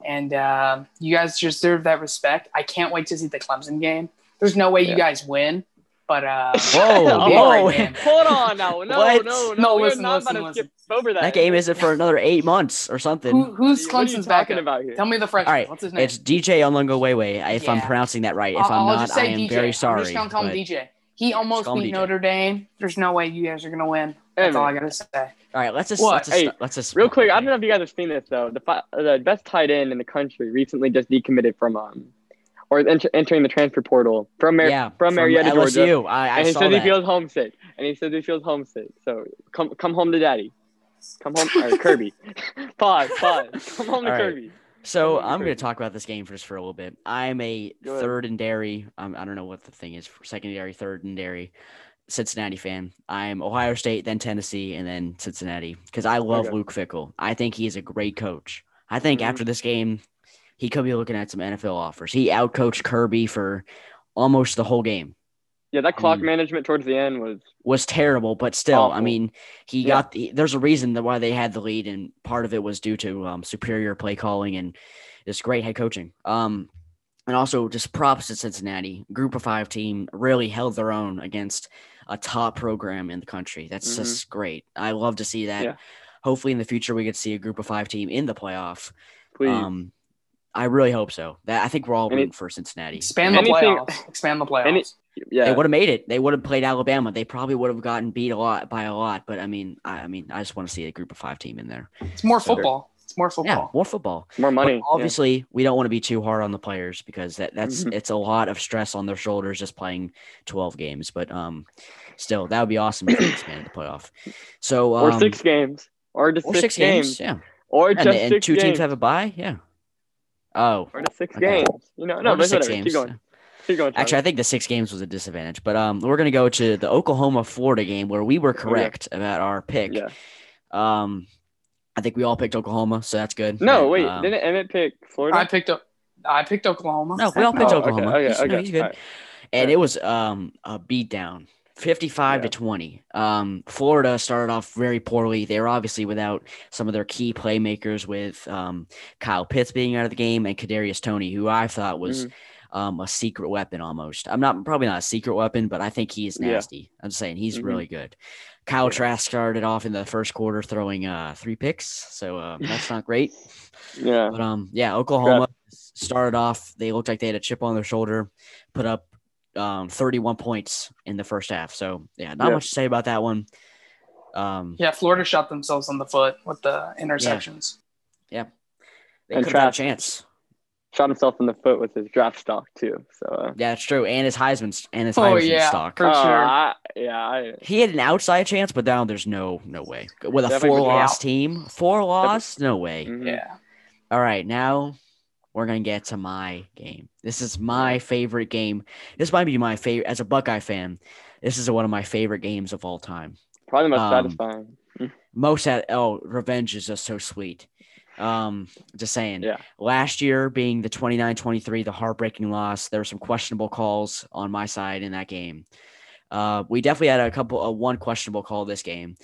And uh, you guys deserve that respect. I can't wait to see the Clemson game. There's no way Yeah. you guys win, but uh Whoa, it'll be a whoa. great game. Hold on now. No, What? no, no. No, We're listen, not listen, about to listen. skip over that. That game isn't for another eight months or something. Who, who's What Clemson's talking about here? Tell me the freshman. All right, What's his name? It's DJ Onlungo If I'm pronouncing that right. If I'll, I'm not, I am DJ. very sorry. I'm just gonna call him DJ. He almost just call him beat DJ. Notre Dame. There's no way you guys are gonna win. Hey, That's all I gotta say. All right, let's just What? let's just Hey, let's just Real quick, I don't know if you guys have seen this though. The fi- the best tight end in the country recently just decommitted from um, or enter- entering the transfer portal from Mar- yeah from Marietta, LSU. Georgia. I, I and he says that. he feels homesick. And he says he feels homesick. So come come home to daddy. Come home or Kirby. pause, pause. Come home to All right. Kirby. So I'm going to talk about this game just for a little bit. I'm a third and dairy. Um, I don't know what the thing is for secondary, third and dairy. Cincinnati fan. I'm Ohio State, then Tennessee, and then Cincinnati because I love Okay. Luke Fickell. I think he's a great coach. I think Mhm. after this game, he could be looking at some NFL offers. He outcoached Kirby for almost the whole game. Yeah, that clock Mm. management towards the end was was terrible, but still, I mean, he Yeah. got the, there's a reason that why they had the lead, and part of it was due to um, superior play calling and this great head coaching. Um, and also just props to Cincinnati, group of five team really held their own against a top program in the country. That's Mhm. just great. I love to see that. Yeah. Hopefully, in the future, we could see a group of five team in the playoff. please. Um, I really hope so. That I think we're all Any- rooting for Cincinnati. Expand the Anything- playoffs. Expand the playoffs. Any- yeah. They would have made it. They would have played Alabama. They probably would have gotten beat a lot by a lot. But I mean, I, I mean, I just want to see a group of five team in there. it's more So- football. It's more football. Yeah, football. more football. more But money. yeah. obviously, we don't want to be too hard on the players because that that's Mhm. it's a lot of stress on their shoulders just playing twelve games. But um, still, that would be awesome if they expanded the playoff. So um, or six games. Or just or six, six games. games. Yeah, Or and, just and six two games. teams have a bye. Yeah. Oh, or just six Okay. games. You know, no, or but six whatever. games. Keep going. Keep going, Actually, I think the six games was a disadvantage, but um, we're gonna go to the Oklahoma Florida game where we were correct about our pick. yeah. Um, I think we all picked Oklahoma, so that's good. No, But, wait. um, didn't Emmett pick Florida? I picked up. I picked Oklahoma. No, we all picked Oh, Oklahoma. Okay, He's- okay, no, he's good. All right. and Yeah. it was um a beatdown 55 to 20 um florida started off very poorly they were obviously without some of their key playmakers with um kyle pitts being out of the game and kadarius toney who i thought was Mhm. um a secret weapon almost i'm not probably not a secret weapon but i think he is nasty i'm just saying he's Mhm. really good kyle Yeah. trask started off in the first quarter throwing uh three picks so uh, that's not great Yeah. but um, yeah, Oklahoma started off. They looked like they had a chip on their shoulder, put up um 31 points in the first half. So yeah, not Yeah. much to say about that one. Um, Yeah, Florida shot themselves on the foot with the interceptions. Yeah. They And could have had a chance. Shot himself in the foot with his draft stock too. So. Uh, Yeah, it's true. And his Heisman and his Oh, Heisman yeah. stock. For oh, sure. I, yeah. I, He had an outside chance, but now there's no no way with a four with- loss team. Four loss, no way. mhm. Yeah. All right, now we're gonna get to my game. This is my favorite game. This might be my favorite as a Buckeye fan. This is one of my favorite games of all time. Probably the most Um, satisfying. Most at oh, revenge is just so sweet. Um, just saying. Yeah. Last year being the 29-23, the heartbreaking loss. There were some questionable calls on my side in that game. Uh, we definitely had a couple, uh, one questionable call this game,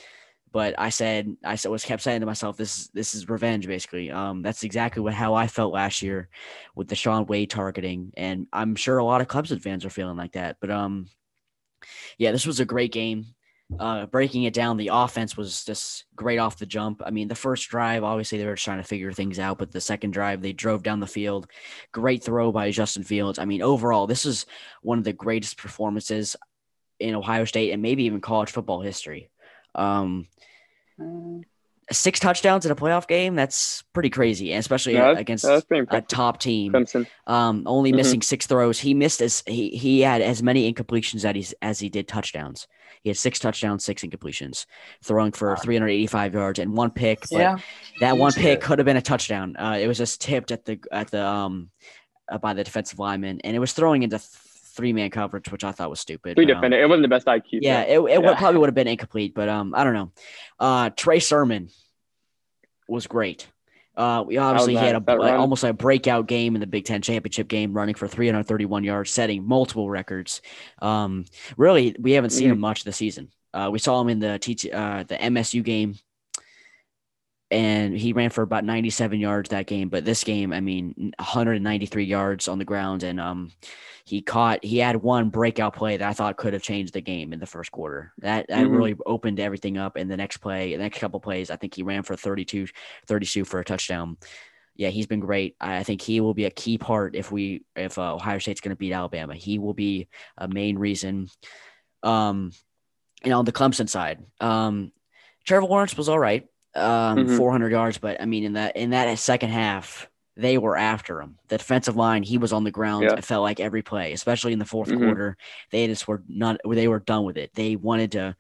but I said, I was kept saying to myself, this is this is revenge, basically. Um, that's exactly what how I felt last year with the Shaun Wade targeting, and I'm sure a lot of Clemson fans are feeling like that. But um, yeah, this was a great game. Uh, breaking it down, the offense was just great off the jump. I mean, the first drive, obviously, they were trying to figure things out, but the second drive, they drove down the field. Great throw by Justin Fields. I mean, overall, this is one of the greatest performances in Ohio State and maybe even college football history. Um, Mm, six touchdowns in a playoff game, that's pretty crazy, and especially Yeah, that's- against That's a top team. Clemson. Um, only Mhm. missing six throws. He missed as he he had as many incompletions as he as he did touchdowns. He had six touchdowns, six incompletions, throwing for 385 yards and one pick. But Yeah. that one pick could have been a touchdown. Uh, it was just tipped at the at the um uh, by the defensive lineman, and it was throwing into three man coverage, which I thought was stupid. Three um, defender. It wasn't the best IQ. yeah, it, it Yeah. probably would have been incomplete, but um, I don't know. Uh, Trey Sermon was great. Uh, we obviously nice. had a That like, almost a breakout game in the Big Ten championship game, running for 331 yards, setting multiple records. Um, really, we haven't seen Mhm. him much this season. Uh, we saw him in the TT, uh, the MSU game, and he ran for about 97 yards that game. But this game, I mean, 193 yards on the ground, and um, he caught. He had one breakout play that I thought could have changed the game in the first quarter. That that Mhm. really opened everything up. In the next play, the next couple plays, I think he ran for 32, 32 for a touchdown. Yeah, he's been great. I I think he will be a key part if we if uh, Ohio State's going to beat Alabama. He will be a main reason. Um, and on the Clemson side, um, Trevor Lawrence was all right, um, Mhm. 400 yards, but I mean in that in that second half, they were after him. The defensive line, he was on the ground. Yeah. It felt like every play, especially in the 4th Mhm. quarter. They just were not. They were done with it. They wanted to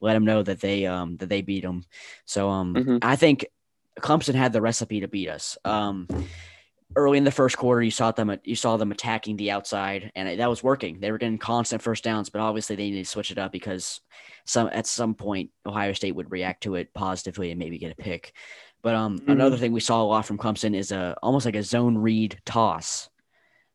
let him know that they um that they beat him. So um, Mhm. I think Clemson had the recipe to beat us. Um, early in the first quarter, you saw them you saw them attacking the outside, and that was working. They were getting constant first downs, but obviously they needed to switch it up because some at some point Ohio State would react to it positively and maybe get a pick. But um, Mhm. another thing we saw a lot from Clemson is a almost like a zone read toss.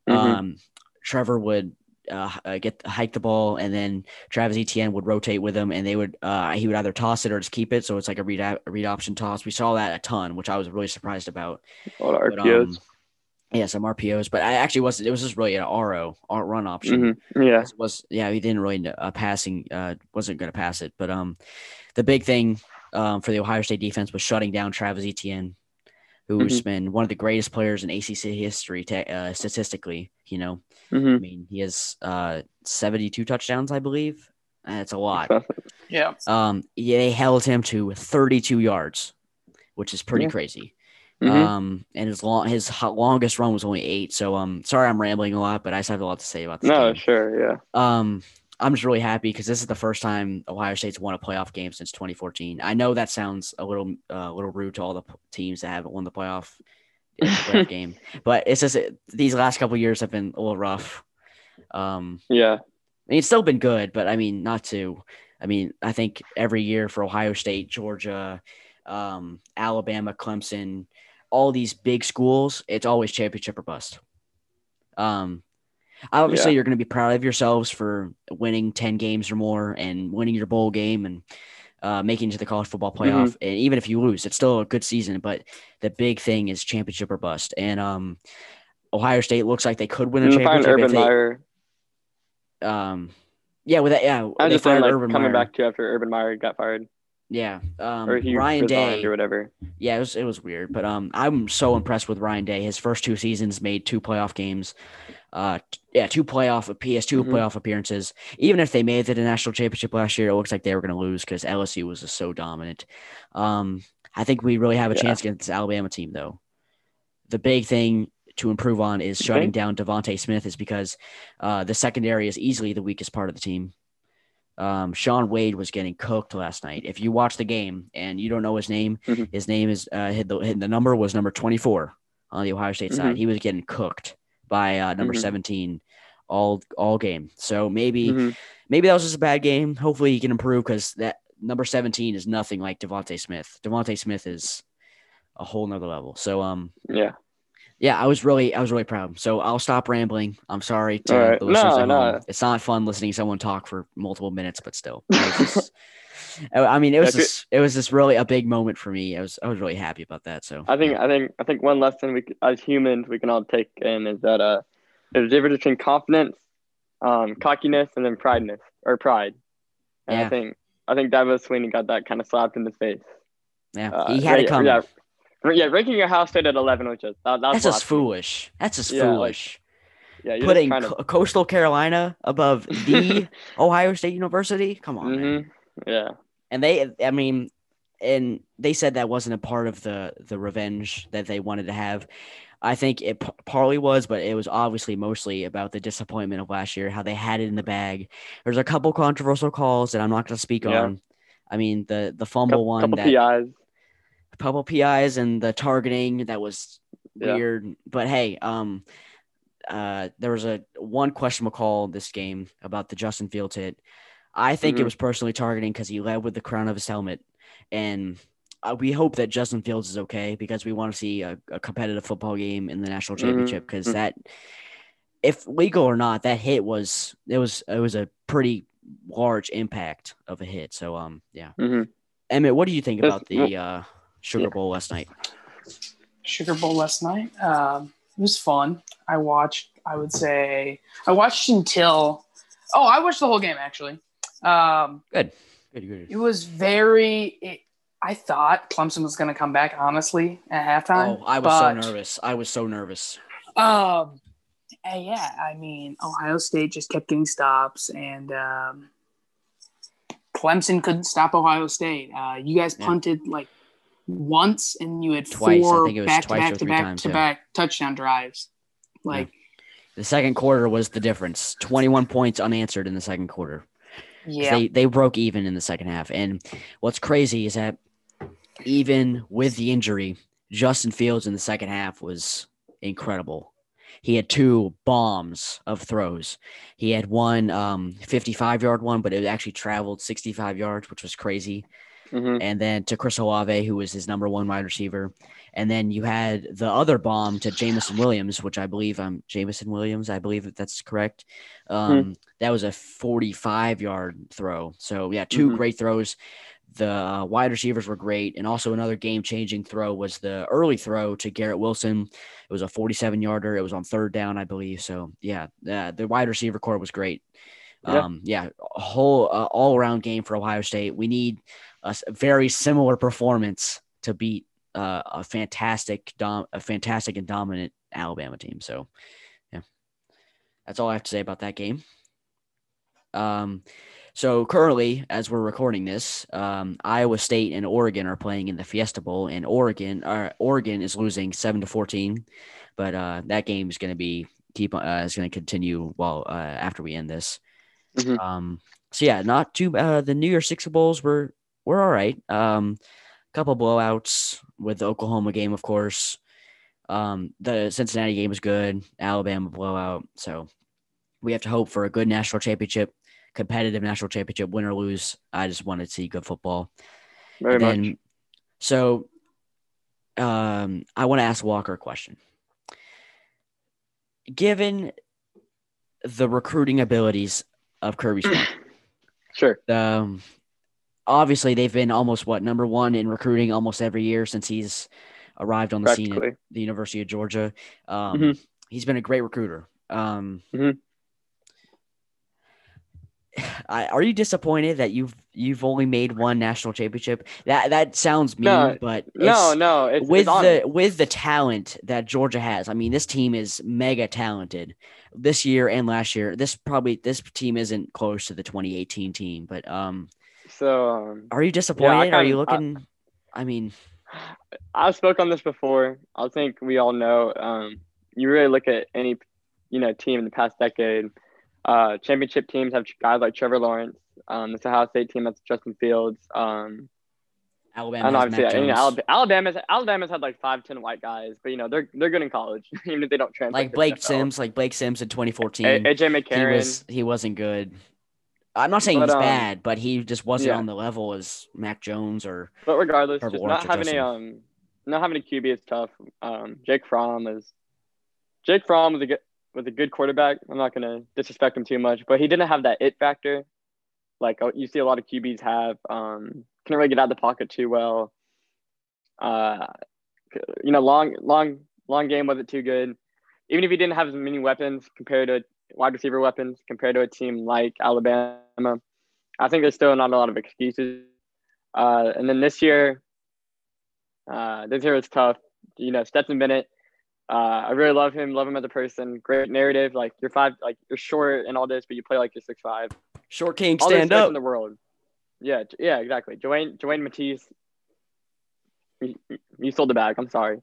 Mhm. Um, Trevor would uh, uh, get hike the ball, and then Travis Etienne would rotate with him, and they would uh, he would either toss it or just keep it. So it's like a read a read option toss. We saw that a ton, which I was really surprised about. A lot of But, um, yeah, some RPOs, but I actually wasn't. It was just really an RO, run option. Mhm. Yeah. Was, was yeah, he didn't really uh, passing. Uh, wasn't going to pass it, but um, the big thing um for the Ohio State defense was shutting down Travis Etienne, who's been one of the greatest players in ACC history, ta- uh, statistically. You know, I Mhm. mean, he has uh 72 touchdowns, I believe. That's a lot. Yeah. Um, yeah, they held him to 32 yards, which is pretty Yeah. crazy. Mhm. Um, and his long his longest run was only eight. So um, sorry I'm rambling a lot, but I just have a lot to say about this No, game. sure. Yeah. Um, I'm just really happy because this is the first time Ohio State's won a playoff game since 2014. I know that sounds a little uh, a little rude to all the p- teams that haven't won the playoff, uh, playoff game, but it's just uh, these last couple years have been a little rough. Um, Yeah. I mean, it's still been good, but I mean, not to. I mean, I think every year for Ohio State, Georgia, um, Alabama, Clemson, all these big schools, it's always championship or bust. Um, obviously, Yeah. you're going to be proud of yourselves for winning 10 games or more and winning your bowl game and uh, making it to the college football playoff. And even if you lose, it's still a good season. But the big thing is championship or bust. And um, Ohio State looks like they could win a championship. Urban they, Meyer. um, yeah, with that, yeah, I'm just saying, like Urban coming Meyer. back to after Urban Meyer got fired Yeah, um, Ryan Day. or whatever. Yeah, it was it was weird, but um, I'm so impressed with Ryan Day. His first two seasons made two playoff games. Uh, t- yeah, two playoff PS2 Mhm. playoff appearances. Even if they made it to the national championship last year, it looks like they were going to lose because LSU was just so dominant. Um, I think we really have a Yeah. chance against this Alabama team, though. The big thing to improve on is shutting think? down DeVonta Smith, is because uh, the secondary is easily the weakest part of the team. Um, Shaun Wade was getting cooked last night. If you watch the game and you don't know his name, Mhm. his name is uh, hit the hit the number was number twenty four on the Ohio State side. Mhm. He was getting cooked by uh, number Mhm. seventeen all all game. So maybe Mhm. maybe that was just a bad game. Hopefully he can improve because that number seventeen is nothing like DeVonta Smith. DeVonta Smith is a whole nother level. So um Yeah. Yeah, I was really I was really proud. So I'll stop rambling. I'm sorry to right. the listeners No, at no. home. It's not fun listening to someone talk for multiple minutes, but still. just- I mean, it was Yeah, just, it was just really a big moment for me. I was I was really happy about that. So I think I think I think one lesson we as humans we can all take in is that uh there's a difference between confidence, um, cockiness, and then prideness or pride. And Yeah. I think I think Dabo Swinney got that kind of slapped in the face. yeah, Uh, he had yeah, it coming. Yeah, yeah, ranking your house state at eleven, which is that, that's That's just foolish. That's just Yeah, like, foolish. Yeah, you're Putting Co- Coastal Carolina above the Ohio State University. Come on, to. man. hmm Yeah. And they, I mean, and they said that wasn't a part of the the revenge that they wanted to have. I think it partly was, but it was obviously mostly about the disappointment of last year, how they had it in the bag. There's a couple controversial calls that I'm not going to speak Yeah. on. I mean, the the fumble Couple, one, couple that, PIs. Couple PIs, and the targeting that was Yeah. weird. But hey, um, uh, there was a one questionable call this game about the Justin Fields hit. I think it Mhm. was personally targeting because he led with the crown of his helmet, and uh, we hope that Justin Fields is okay because we want to see a, a competitive football game in the national championship because Mhm. that, if legal or not, that hit was it was it was a pretty large impact of a hit. So um yeah, hmm Emmett, what do you think That's- about the uh, Sugar Yeah. Bowl last night? Sugar Bowl last night. Um, it was fun. I watched. I would say I watched until. Oh, I watched the whole game actually. Um, Good, good, good. it was very. It, I thought Clemson was going to come back honestly at halftime. Oh, I was but, so nervous. I was so nervous. Um, yeah, I mean, Ohio State just kept getting stops, and um, Clemson couldn't stop Ohio State. Uh, you guys Yeah. punted like once, and you had Twice. Four think it back to back to back times, to yeah. back touchdown drives. Like, The second quarter was the difference. 21 points unanswered in the second quarter. yeah, They they broke even in the second half. And what's crazy is that even with the injury, Justin Fields in the second half was incredible. He had two bombs of throws. He had one um, 55 yard one, but it actually traveled 65 yards, which was crazy. Hmm and then to Chris Olave, who was his number one wide receiver. And then you had the other bomb to Jameson Williams, which I believe um Jameson Williams, I believe that that's correct. Um, that was a 45 yard throw. So yeah, 2 Mhm. great throws. The uh, wide receivers were great, and also another game changing throw was the early throw to Garrett Wilson. It was a 47 yarder. It was on third down, I believe. So yeah, uh, the wide receiver core was great. Yeah. Um, yeah, a whole uh, all around game for Ohio State. We need a very similar performance to beat uh, a fantastic, dom- a fantastic and dominant Alabama team. So, yeah, that's all I have to say about that game. Um, so currently, as we're recording this, um, Iowa State and Oregon are playing in the Fiesta Bowl, and Oregon, uh, Oregon is losing seven to fourteen, but uh, that game is going to be keep uh, is going to continue while uh, after we end this. Mhm. Um, so yeah, not too. Uh, the New Year's Six Bowls were were all right. Um, couple blowouts with the Oklahoma game, of course. Um, the Cincinnati game was good. Alabama blowout. So we have to hope for a good national championship, competitive national championship, win or lose. I just want to see good football. Very And much. so, um, I want to ask Walker a question. Given the recruiting abilities of Kirby Smart, Sure. um, obviously they've been almost what number one in recruiting almost every year since he's arrived on the scene at the University of Georgia. Um, Mhm. He's been a great recruiter. Um, Mhm. I, are you disappointed that you've you've only made one national championship? That that sounds mean, No, but No, no. It's, with it's the with the talent that Georgia has, I mean, this team is mega talented this year and last year. This probably this team isn't close to the 2018 team, but um, So um, are you disappointed? are you kinda- I- looking? I, mean, I've spoke on this before. I think we all know. Um, you really look at any, you know, team in the past decade. Uh, championship teams have guys like Trevor Lawrence. Um, the Ohio State team that's Justin Fields. Um, Alabama and obviously, Mac you know, Alabama, Alabama's Alabama's had like five, ten white guys, but you know they're they're good in college, even if they don't transfer. like Blake. Sims, like Blake Sims in 2014. A- AJ he McCarron. was he wasn't good. I'm not saying But, he's um, bad, but he just wasn't yeah. on the level as Mac Jones or But regardless, just not having a um, not having a QB is tough. Um, Jake Fromm is Jake Fromm was a good was a good quarterback. I'm not gonna disrespect him too much, but he didn't have that it factor, like uh, you see a lot of QBs have. Um, couldn't really get out of the pocket too well. Uh, you know, long long long game wasn't too good. Even if he didn't have as many weapons compared to wide receiver weapons compared to a team like Alabama, I think there's still not a lot of excuses. Uh, and then this year, uh, this year was tough. You know, Stetson Bennett. Uh, I really love him. Love him as a person. Great narrative. Like you're five, like you're short and all this, but you play like you're six five. Short King All stand up. in the world. Yeah, yeah, exactly. D'Wan, D'Wan Mathis. You, you sold the bag. I'm sorry.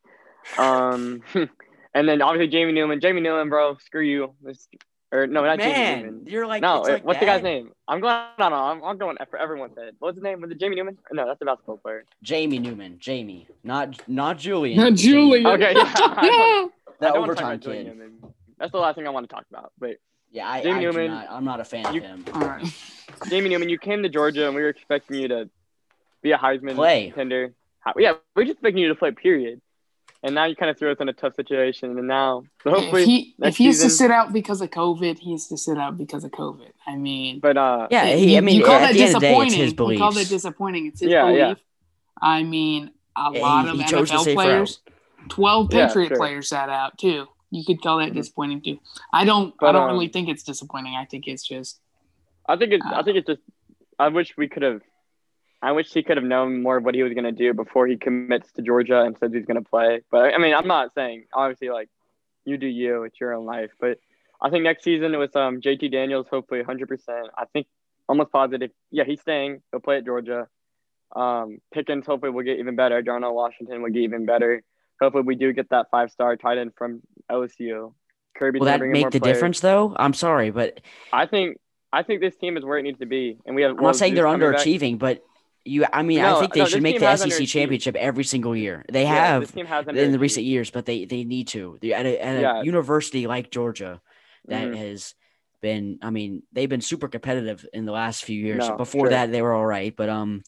Um, and then obviously Jamie Newman. Jamie Newman, bro. Screw you. This, or no, not Jamie Newman. you're like No, it's wait, like what's the guy's name? I'm going. No, no, I'm, I'm going for everyone's head. What's his name? Was it Jamie Newman? No, that's the basketball player. Jamie Newman, Jamie, not not Julian. Not Julian. Okay, yeah, I That I don't wanna talk overtime about kid. That's the last thing I want to talk about. But Yeah, I, Jamie I Newman, not, I'm not a fan you- of him. All right. Jamie Newman, you came to Georgia and we were expecting you to be a Heisman Play. contender. How- Yeah, we are just expecting you to play. Period. And now you kind of threw us in a tough situation. And now, so hopefully, if he next if he has to sit out because of COVID, he has to sit out because of COVID. I mean, but uh, Yeah, he, I mean, you call at that the end of the day, disappointing. his You call that disappointing. It's his Yeah, belief. yeah. I mean, a Yeah, lot he- of he NFL safe players, twelve Yeah, Patriot sure. players sat out too. You could call that Mhm. disappointing too. I don't. I don't um, really think it's disappointing. I think it's just I think it's. I Uh, think it's just. I wish we could have. I wish he could have known more of what he was going to do before he commits to Georgia and says he's going to play. But I mean, I'm not saying obviously like you do you. It's your own life. But I think next season with um JT Daniels, hopefully 100. percent I think almost positive. Yeah, he's staying. He'll play at Georgia. Um, Pickens hopefully will get even better. Darnell Washington will get even better. Hopefully we do get that five star tight end from LSU. Kirby's Will that bring in more make the players. difference, though? I'm sorry, but I think I think this team is where it needs to be, and we have. I'm not saying they're underachieving. But you, I mean, I think they no, should make the SEC championship every single year. They Yeah, have this team has in the recent years, but they they need to. At a, at a Yeah. university like Georgia, that Mhm. has been. I mean, they've been super competitive in the last few years. No, Before sure. that, they were all right, but um,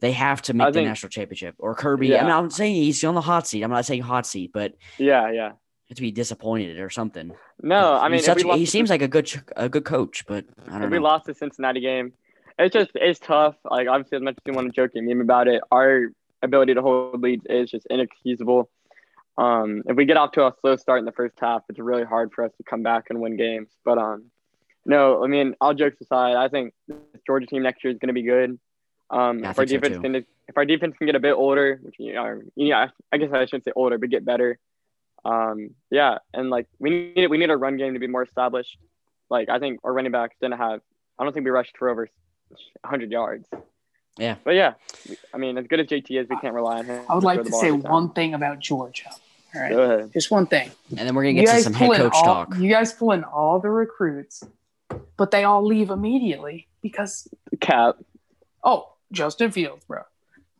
they have to make I the think- national championship. Or Kirby. Yeah. I mean, I'm saying he's on the hot seat. I'm not saying hot seat, but Yeah, yeah. to be disappointed or something. No, I mean, such, he seems like a good a good coach, but I don't we know. lost the Cincinnati game, it's just it's tough. Like obviously, as much as you want to joke and meme about it, our ability to hold leads is just inexcusable. Um, if we get off to a slow start in the first half, it's really hard for us to come back and win games. But um, no, I mean, all jokes aside, I think this Georgia team next year is going to be good. Um, Yeah, if our think so, defense can if our defense can get a bit older, which you know, yeah, I guess I shouldn't say older, but get better. Um, yeah, and like we need we need our run game to be more established. Like I think our running backs didn't have. I don't think we rushed for over 100 yards. Yeah. But yeah, I mean, as good as JT is, we can't rely on him. I would to like to say every time. one thing about Georgia. All right, Go ahead. just one thing. And then we're gonna get to some head coach all, talk. You guys pull in all the recruits, but they all leave immediately because Cap. oh, Justin Fields, bro.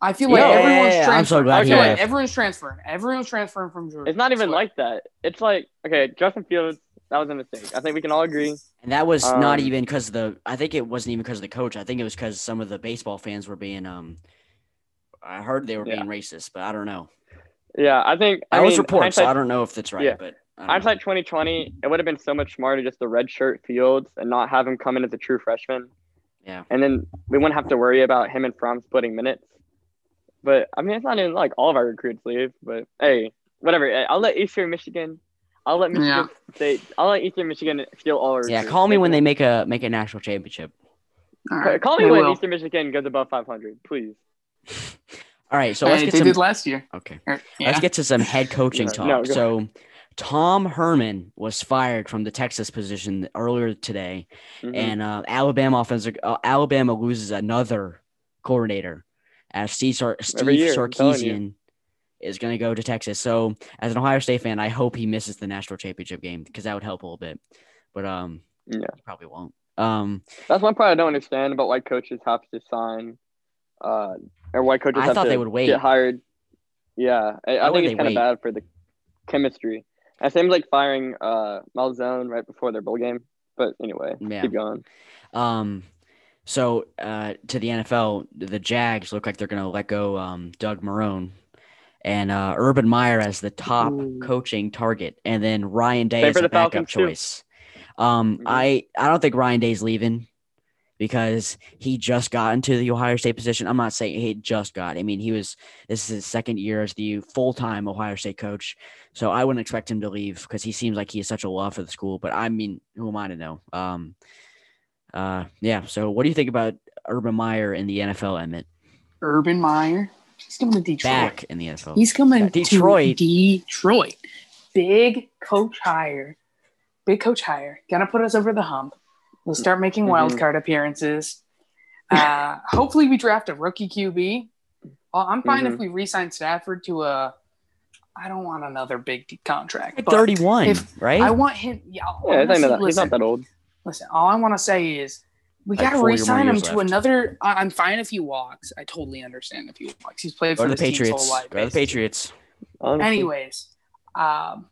I feel like Yeah, everyone's transferring. I'm so glad I he feel like left. everyone's transferring. Everyone's transferring from Georgia. It's not even like that. It's like okay, Justin Fields. That was a mistake. I think we can all agree. And that was not Um, even because the. I think it wasn't even because of the coach. I think it was because some of the baseball fans were being. Um, I heard they were Yeah. being racist, but I don't know. Yeah, I think I I was mean, reports, so I don't know if that's right. Yeah. But hindsight 2020, it would have been so much smarter just to redshirt Fields and not have him come in as a true freshman. Yeah. And then we wouldn't have to worry about him and Fromm splitting minutes. But I mean, it's not even like all of our recruits leave. But hey, whatever. I'll let Eastern Michigan. I'll let Michigan Yeah. State. I'll let Eastern Michigan steal all our. Yeah, recruits. call me when they make a make a national championship. All right, Call me They when will. Eastern Michigan goes above 500, please. All right, so Hey, let's get they some. did last year. Okay. Or- yeah. Let's get to some head coaching talk. no, go so, Tom Herman was fired from the Texas position earlier today, Mhm. and uh, Alabama offensive uh, Alabama loses another coordinator as Steve, Sar- Steve year, I'm. Sarkisian is going to go to Texas. So, as an Ohio State fan, I hope he misses the national championship game because that would help a little bit. But um, Yeah. probably won't. Um, That's one part I don't understand about why coaches have to sign, uh, or why coaches I have thought to they would wait. get hired. Yeah, I, I Why think it's kind of bad for the chemistry. It seems like firing uh Malzahn right before their bowl game. But anyway, Yeah. keep going. Um, so uh, to the NFL, the Jags look like they're going to let go um, Doug Marrone and uh, Urban Meyer as the top Ooh. coaching target, and then Ryan Day Same as a backup Falcons, choice. Um, Mhm. I I don't think Ryan Day's leaving because he just got into the Ohio State position. I'm not saying he just got. I mean, he was this is his second year as the full time Ohio State coach, so I wouldn't expect him to leave because he seems like he has such a love for the school. But I mean, who am I to know? Um, uh, yeah. So, what do you think about Urban Meyer in the NFL, Emmett? Urban Meyer. He's coming to Detroit. Back in the NFL. He's coming Detroit. to Detroit. Detroit. Big coach hire. Big coach hire. Gonna put us over the hump. We'll start making Mhm. wild card appearances. Uh, hopefully, we draft a rookie QB. Well, I'm fine if Mhm. we re-sign Stafford to a. I don't want another big contract. But 31, if- right? I want him. Yeah, Yeah, he's not, that, he's not that old. Listen, all I want to say is we Like got to four more re-sign him to left. another. I- I'm fine if he walks. I totally understand if he walks. He's played for the Patriots. life. The. Patriots. Anyways, um,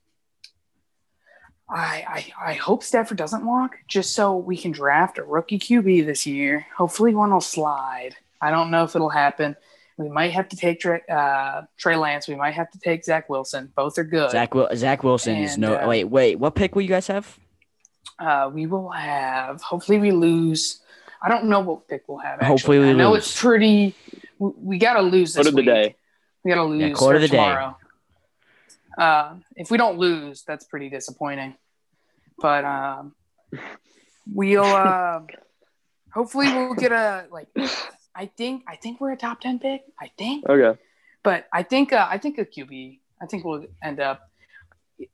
I, I I hope Stafford doesn't walk just so we can draft a rookie QB this year. Hopefully, one will slide. I don't know if it'll happen. We might have to take Trey, uh, Trey Lance. We might have to take Zach Wilson. Both are good. Zach Zach Wilson is no. uh, wait, wait. What pick will you guys have? Uh, we will have. Hopefully, we lose. I don't know what pick we'll have. Actually. Hopefully we I know lose. it's pretty. We, we got to lose this What of the day? We got to lose Yeah, quarter of the day. tomorrow. Uh, if we don't lose, that's pretty disappointing. But um, we'll uh, hopefully we'll get a like. I think I think we're a top ten pick. I think, Okay. but I think uh, I think a QB. I think we'll end up.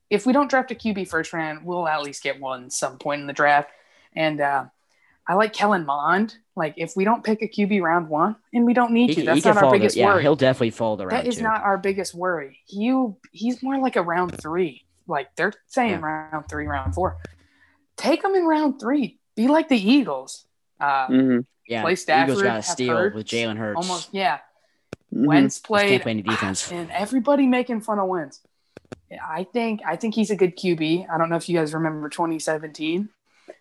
If we don't draft a QB first round, we'll at least get one some point in the draft. And uh, I like Kellen Mond. Like if we don't pick a QB round one, and we don't need He, to, that's not our biggest The, yeah, worry. he'll definitely fall the round That is two. not our biggest worry. He he's more like a round three. Like they're saying Yeah. round three, round four. Take him in round three. Be like the Eagles. Uh, hmm yeah, play Eagles Stafford, got a have steal Hurts, with Jalen Hurts. almost yeah. Mm-hmm. Wentz played can't play any defense. and everybody making fun of Wentz. Yeah, I think I think he's a good QB. I don't know if you guys remember 2017,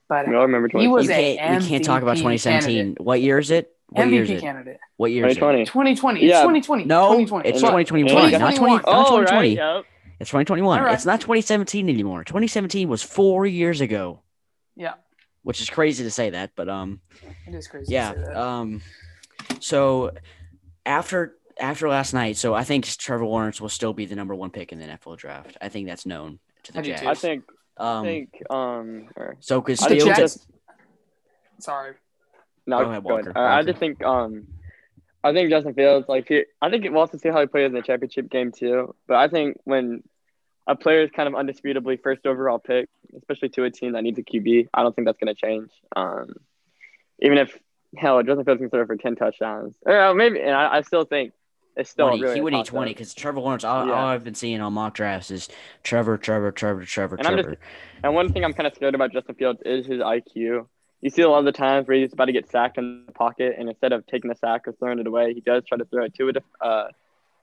but We all remember He was a can't, we can't talk about 2017. candidate. What year is it? What year is MVP it? candidate. What year is it? 2020. 2020. It's Yeah. 2020. No, 2020. it's But- 2021, not 20. 2021. Not Oh, 2020. right. Yep. It's 2021. All right. It's not 2017 anymore. 2017 was four years ago, Yeah, which is crazy to say that, but um, it is crazy. yeah. To say that. Um, so after after last night, so I think Trevor Lawrence will still be the number one pick in the NFL draft. I think that's known to the I Jags. I think. I Um, think. Um. or- so because I think The Fields, Jets- just- Sorry. No, Go go ahead, ahead, Walker. Uh, I Walker. just think. Um. I think Justin Fields, like, he, I think we'll also see how he plays in the championship game too. But I think when a player is kind of undisputably first overall pick, especially to a team that needs a QB, I don't think that's going to change. Um, even if hell, Justin Fields can throw for ten touchdowns, or maybe, and I, I still think it's still 20, Really he would need twenty because Trevor Lawrence. All, Yeah. all I've been seeing on mock drafts is Trevor, Trevor, Trevor, Trevor, And I'm Trevor. just- And one thing I'm kind of scared about Justin Fields is his IQ. You see a lot of the times where he's about to get sacked in the pocket, and instead of taking the sack or throwing it away, he does try to throw it to a uh,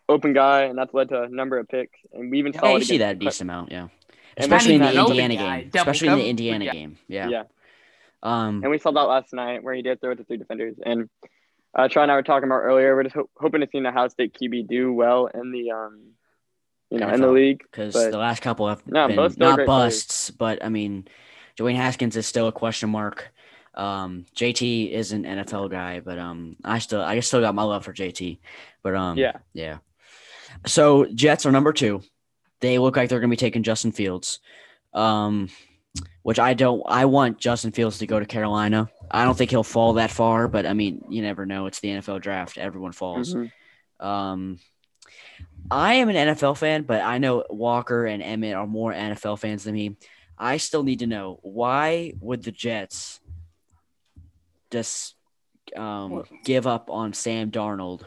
open guy, and that's led to a number of picks. And we even saw yeah, it you see that a decent amount. Yeah. especially in the even an open Indiana game. Especially in the Indiana game. Yeah. Yeah. Um. And we saw that last night where he did throw it to three defenders. And uh, Troy and I were talking about earlier. We're just ho- hoping to see the Ohio State QB do well in the um, you know, in the league. because the last couple have No, been not great players. busts, but I mean, Dwayne Haskins is still a question mark. Um, JT is an NFL guy, but um, I still I still got my love for JT, but um, Yeah. yeah. So Jets are number two. They look like they're going to be taking Justin Fields, um, which I don't. I want Justin Fields to go to Carolina. I don't think he'll fall that far, but I mean, you never know. It's the NFL draft; everyone falls. Mhm. Um, I am an NFL fan, but I know Walker and Emmett are more NFL fans than me. I still need to know why would the Jets just um, give up on Sam Darnold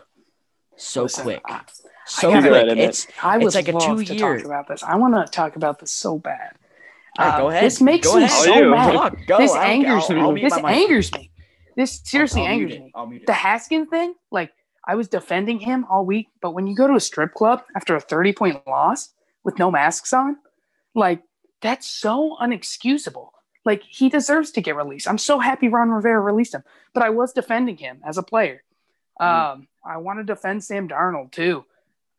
so Listen, quick? I- So gotta quick. admit, It's I It's like a about this. I want to talk about this so bad. All right, Uh, go ahead. This makes go me ahead. so Oh, mad. Go. this I don't angers I'll- me. I'll mute this my mic. angers me. This seriously I'll- I'll angers me. I'll mute it. The Haskins thing, like I was defending him all week, but when you go to a strip club after a 30 point loss with no masks on, like that's so unexcusable. Like he deserves to get released. I'm so happy Ron Rivera released him, but I was defending him as a player. Um, I want to defend Sam Darnold too.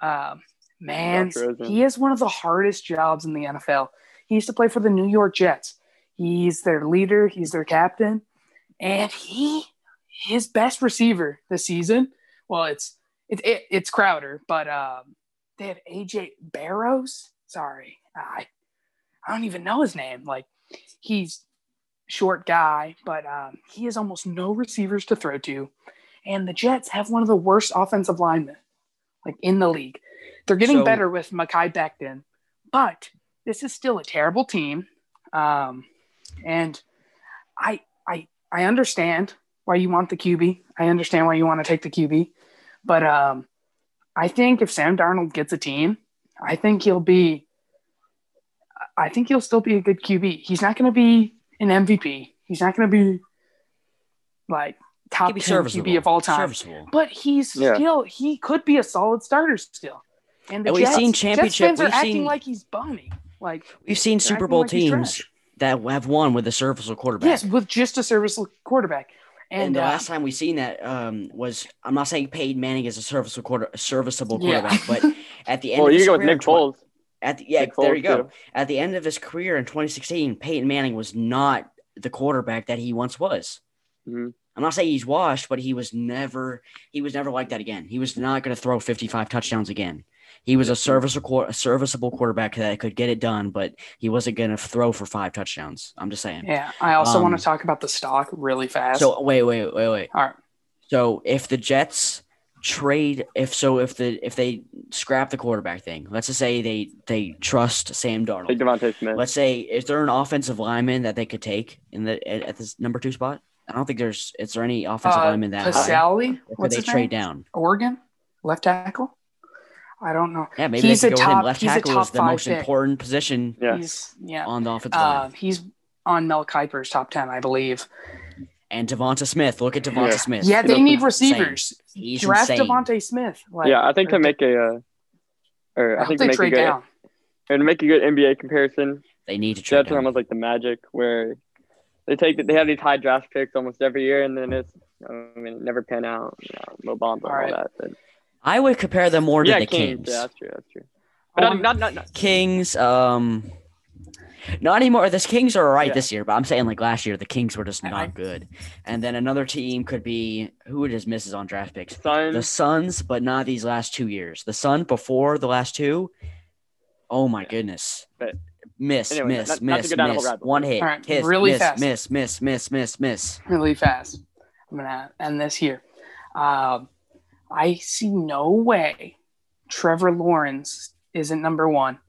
Um, man, he has one of the hardest jobs in the NFL. He used to play for the New York Jets. He's their leader. He's their captain, and he his best receiver this season. Well, it's it, it it's Crowder, but um, they have AJ Barrows. Sorry, I I don't even know his name. Like he's short guy, but um, he has almost no receivers to throw to, and the Jets have one of the worst offensive linemen like in the league. They're getting So- better with Mekhi Becton, but this is still a terrible team. Um, and I I I understand why you want the QB. I understand why you want to take the QB, but um, I think if Sam Darnold gets a team, I think he'll be. I think he'll still be a good QB. He's not going to be an MVP. He's not going to be like top be 10. QB of all time Serviceable. but he's Yeah. still he could be a solid starter still. And the And we've Jets, seen Jets championship- fans are we've acting seen- like he's bummy. Like We've seen Super Bowl like teams that have won with a serviceable quarterback. yes, with just a serviceable quarterback. And, And, the uh, last time we seen that um, was I'm not saying Peyton Manning is a serviceable quarter, a serviceable Yeah. quarterback, but at the end Well, of you his go with career, Nick Foles. At the, yeah, Nick there Foles, you go. too. At the end of his career in 2016, Peyton Manning was not the quarterback that he once was. Mhm. I'm not saying he's washed, but he was never he was never like that again. He was not going to throw 55 touchdowns again. He was a serviceable a serviceable quarterback that could get it done, but he wasn't going to throw for five touchdowns. I'm just saying. yeah, I also Um, want to talk about the stock really fast. So wait, wait, wait, wait. all right, So if the Jets trade, if so, if the if they scrap the quarterback thing, let's just say they they trust Sam Darnold. Take DeVonta Smith. Let's say is there an offensive lineman that they could take in the at, at this number two spot? I don't think there's. Is there any offensive uh, lineman that high? Pasali, Or what's they his trade name? down? Oregon left tackle. I don't know. Yeah, maybe He's they a could go with him. top- Left he's a tackle top is the most pick. important position Yeah. He's yeah. on the offensive Uh, line. he's on Mel Kiper's top ten, I believe. And DeVonta Smith. Look at DeVonta Yeah. Smith. Yeah, they know, need insane. receivers. He's Draft insane. DeVonta Smith. Like, yeah, I think to make a, uh, or I I think to make a trade good, down. or to make a good NBA comparison, They need to trade Jets are down. almost like the Magic, where they take they have these high draft picks almost every year, and then it's I mean it never pan out. You know, Mo Bamba and all, All right. that. But, I would compare them more to yeah, the Kings. Kings. Yeah, that's true. That's true. But Um, not, not, not, not Kings, um, not anymore. The Kings are all right Yeah. this year, but I'm saying like last year, the Kings were just I- not good. And then another team could be who it just misses on draft picks. Suns. The Suns, but not these last two years. The Sun before the last two. Oh my goodness. But- miss, Anyway, miss, not- not miss, go down a miss. One hit, All right, hit, really miss, fast. miss, miss, miss, miss, miss. really fast. I'm gonna end this here. Um, I see no way Trevor Lawrence isn't number one,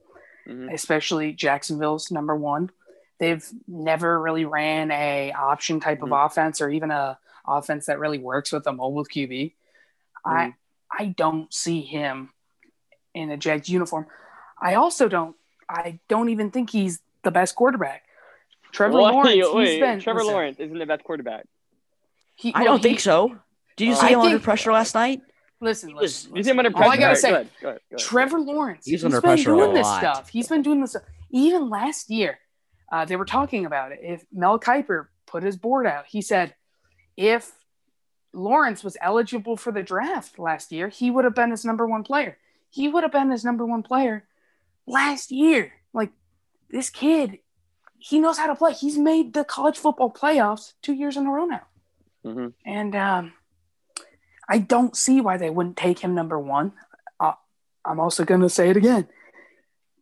Mhm. especially Jacksonville's number one. They've never really ran a option type of Mhm. offense or even a offense that really works with a mobile QB. I I don't see him in a Jags uniform. I also don't. I don't even think he's the best quarterback. Trevor Wait, Lawrence. he's wait, been, Trevor listen, Lawrence isn't the best quarterback. he- I well, don't he- think so. Did you Uh, see I him under pressure last night? Listen, was- listen. You see him under All. I gotta Go say, ahead, go ahead, go ahead. Trevor Lawrence. He's he's under been pressure a doing this lot. stuff. He's been doing this. stuff. even last year, uh, they were talking about it. If Mel Kiper put his board out, he said if Lawrence was eligible for the draft last year, he would have been his number one player. He would have been his number one player last year. Like this kid, he knows how to play. He's made the college football playoffs two years in a row now. hmm And um, I don't see why they wouldn't take him number one. Uh, I'm also going to say it again.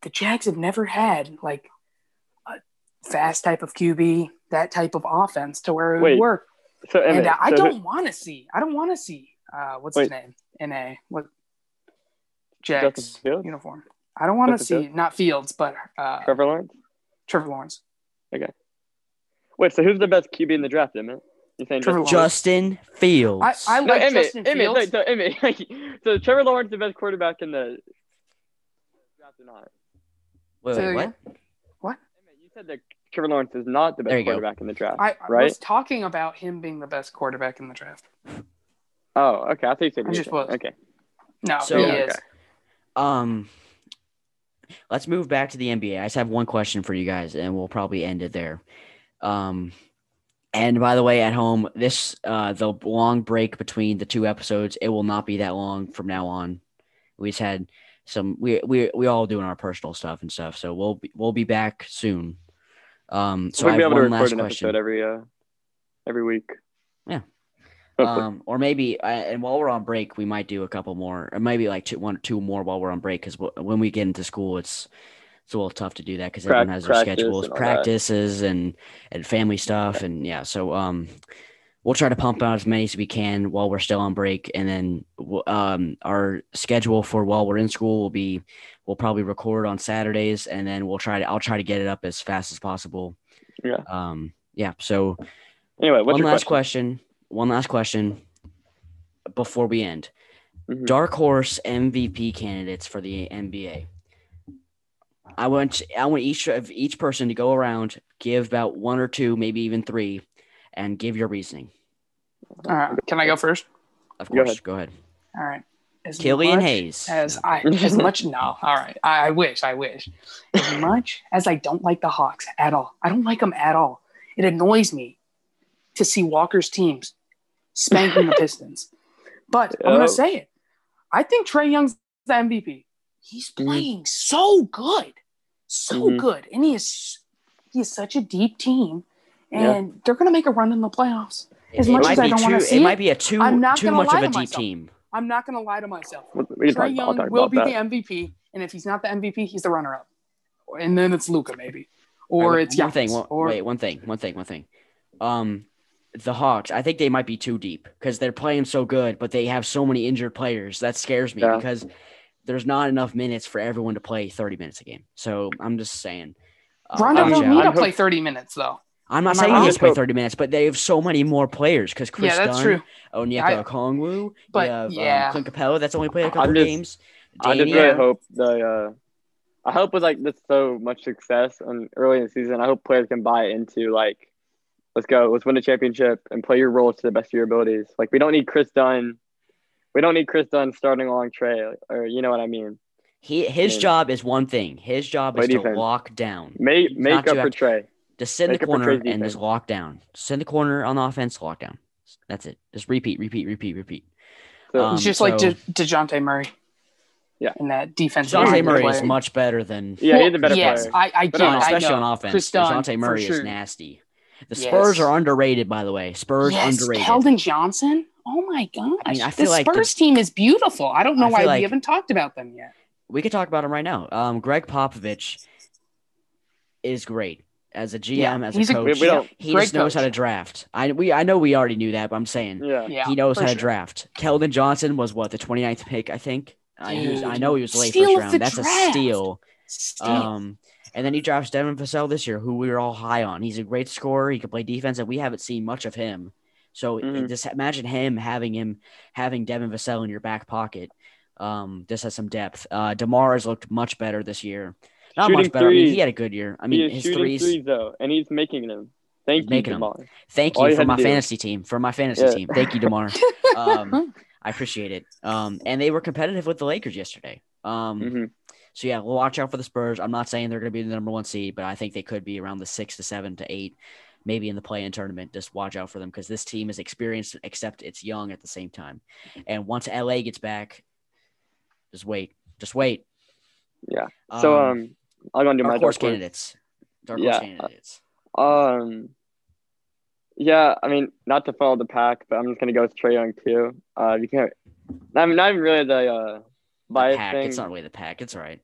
The Jags have never had like a fast type of QB, that type of offense to where it Wait, would work. So And uh, I so don't want to see. I don't want to see. Uh, what's his name? In a what? Jags uniform. I don't want to see not Fields, but uh, Trevor. Lawrence. Trevor Lawrence. Okay. Wait, so who's the best QB in the draft, Emmett? You saying Trevor Justin- Lawrence. Justin Fields. I, I No, like Emmett, Justin Emmett, Fields. wait, so Emmett, so Trevor Lawrence is the best quarterback in the draft or not? wait, Say wait, that what? again? Emmett, you said that Trevor Lawrence is not the best you go. quarterback in the draft, I, I right? was talking about him being the best quarterback in the draft. Oh, okay. I think you said I just were. was. Okay. No, So- he is. okay. Um, let's move back to the NBA. I just have one question for you guys, and we'll probably end it there. Um, and by the way, at home, this uh the long break between the two episodes, it will not be that long from now on. We just had some we we we all doing our personal stuff and stuff, so we'll be, we'll be back soon. Um, so we'll I be have able to one record last an question. episode every uh every week. Yeah. Um, or maybe, uh, and while we're on break, we might do a couple more, or maybe like two, one or two more while we're on break. Because when we get into school, it's it's a little tough to do that because everyone has their schedules, and that. practices, and and family stuff, and yeah. So um, we'll try to pump out as many as we can while we're still on break, and then um, our schedule for while we're in school will be we'll probably record on Saturdays, and then we'll try to I'll try to get it up as fast as possible. Yeah. Um. Yeah. So anyway, what's one last question? question? One last question before we end. Mhm. Dark horse MVP candidates for the NBA. I want I want each of each person to go around, give about one or two, maybe even three, and give your reasoning. All right. Can I go first? Of Go course, ahead. go ahead. All right. As Killian much Hayes. As I as much no. All right. I, I wish. I wish. As much as I don't like the Hawks at all, I don't like them at all. It annoys me to see Walker's teams spanking the Pistons. But I'm gonna say it. I think Trae Young's the MVP. He's Mhm. playing so good, so Mhm. good, and he is he is such a deep team, Yeah. and they're gonna make a run in the playoffs. As It much might as I be don't wanna see it might be a too I'm not too much of a deep myself. team. I'm not gonna lie to myself. We Trae Young will be that. the MVP, and if he's not the MVP, he's the runner-up, and then it's Luka maybe, or Wait, it's one Giannis, thing. One, or wait, one thing. One thing. One thing. Um, the Hawks. I think they might be too deep because they're playing so good, but they have so many injured players. That scares me Yeah. because there's not enough minutes for everyone to play 30 minutes a game. So I'm just saying. uh, Rondo watch don't need to play 30 minutes though. I'm not Am I saying he wrong? needs to play 30 minutes, but they have so many more players because Kris yeah, that's Dunn, true. Onyeka I- Okongwu, but, you have, yeah. um, Clint Capela. That's only played a couple I'm of just- games. I just Dania- really hope the uh, I hope with like this so much success and early in the season, I hope players can buy into like, let's go, let's win a championship and play your role to the best of your abilities. Like we don't need Kris Dunn, we don't need Kris Dunn starting along Trae, or you know what I mean. he his Yeah. job is one thing. His job Play is to lock down. Make make up for active. Trae. Just sit in the corner and defense. just lock down. Sit in the corner on the offense, lock down. That's it. Just repeat, repeat, repeat, repeat. So Um, He's just like De- Dejounte Murray. Yeah. In that defense. Dejounte Murray the is much better than yeah, he's a better yes, player. I, I But get on- especially I know. on offense. Kris Dunn, Dejounte Murray sure. is nasty. The Yes. Spurs are underrated, by the way. Spurs yes, underrated. Keldon Johnson. Oh my gosh. I mean, I feel the like the- Spurs team is beautiful. I don't know I why feel we haven't talked about them yet. we could talk about them right now. Um, Gregg Popovich is great as a GM, Yeah, as he's a a- coach. We- we he just knows how to draft. I we I know we already knew that, but I'm saying Yeah. Yeah. he knows how to sure. draft. Keldon Johnson was what the 29th pick, I think. I, he was, I know he was late steal first round. the That's a steal. Steal. Um, and then he drafts Devin Vassell this year, who we were all high on. He's a great scorer. He can play defense, and we haven't seen much of him. So Mhm. just imagine him having him having Devin Vassell in your back pocket. Um, just has some depth. Uh, Demar has looked much better this year. Not Shooting much better. I mean, he had a good year. I he mean, is his shooting threes. threes though, and he's making them. Thank you, making 'em. Demar. Thank All you for my fantasy team. For my fantasy Yeah. team. Thank you, Demar. um, I appreciate it. Um, and they were competitive with the Lakers yesterday. Um, hmm So yeah, we'll watch out for the Spurs. I'm not saying they're going to be the number one seed, but I think they could be around the six to seven to eight, maybe in the play-in tournament. Just watch out for them because this team is experienced, except it's young at the same time. And once LA gets back, just wait, just wait. Yeah. So um, I'll go and do my dark horse candidates. Dark horse Yeah. candidates. Um, yeah, I mean, not to follow the pack, but I'm just gonna go with Trae Young too. Uh, you can't. I mean, not even really the uh The pack. thing. It's not really the pack. It's all right.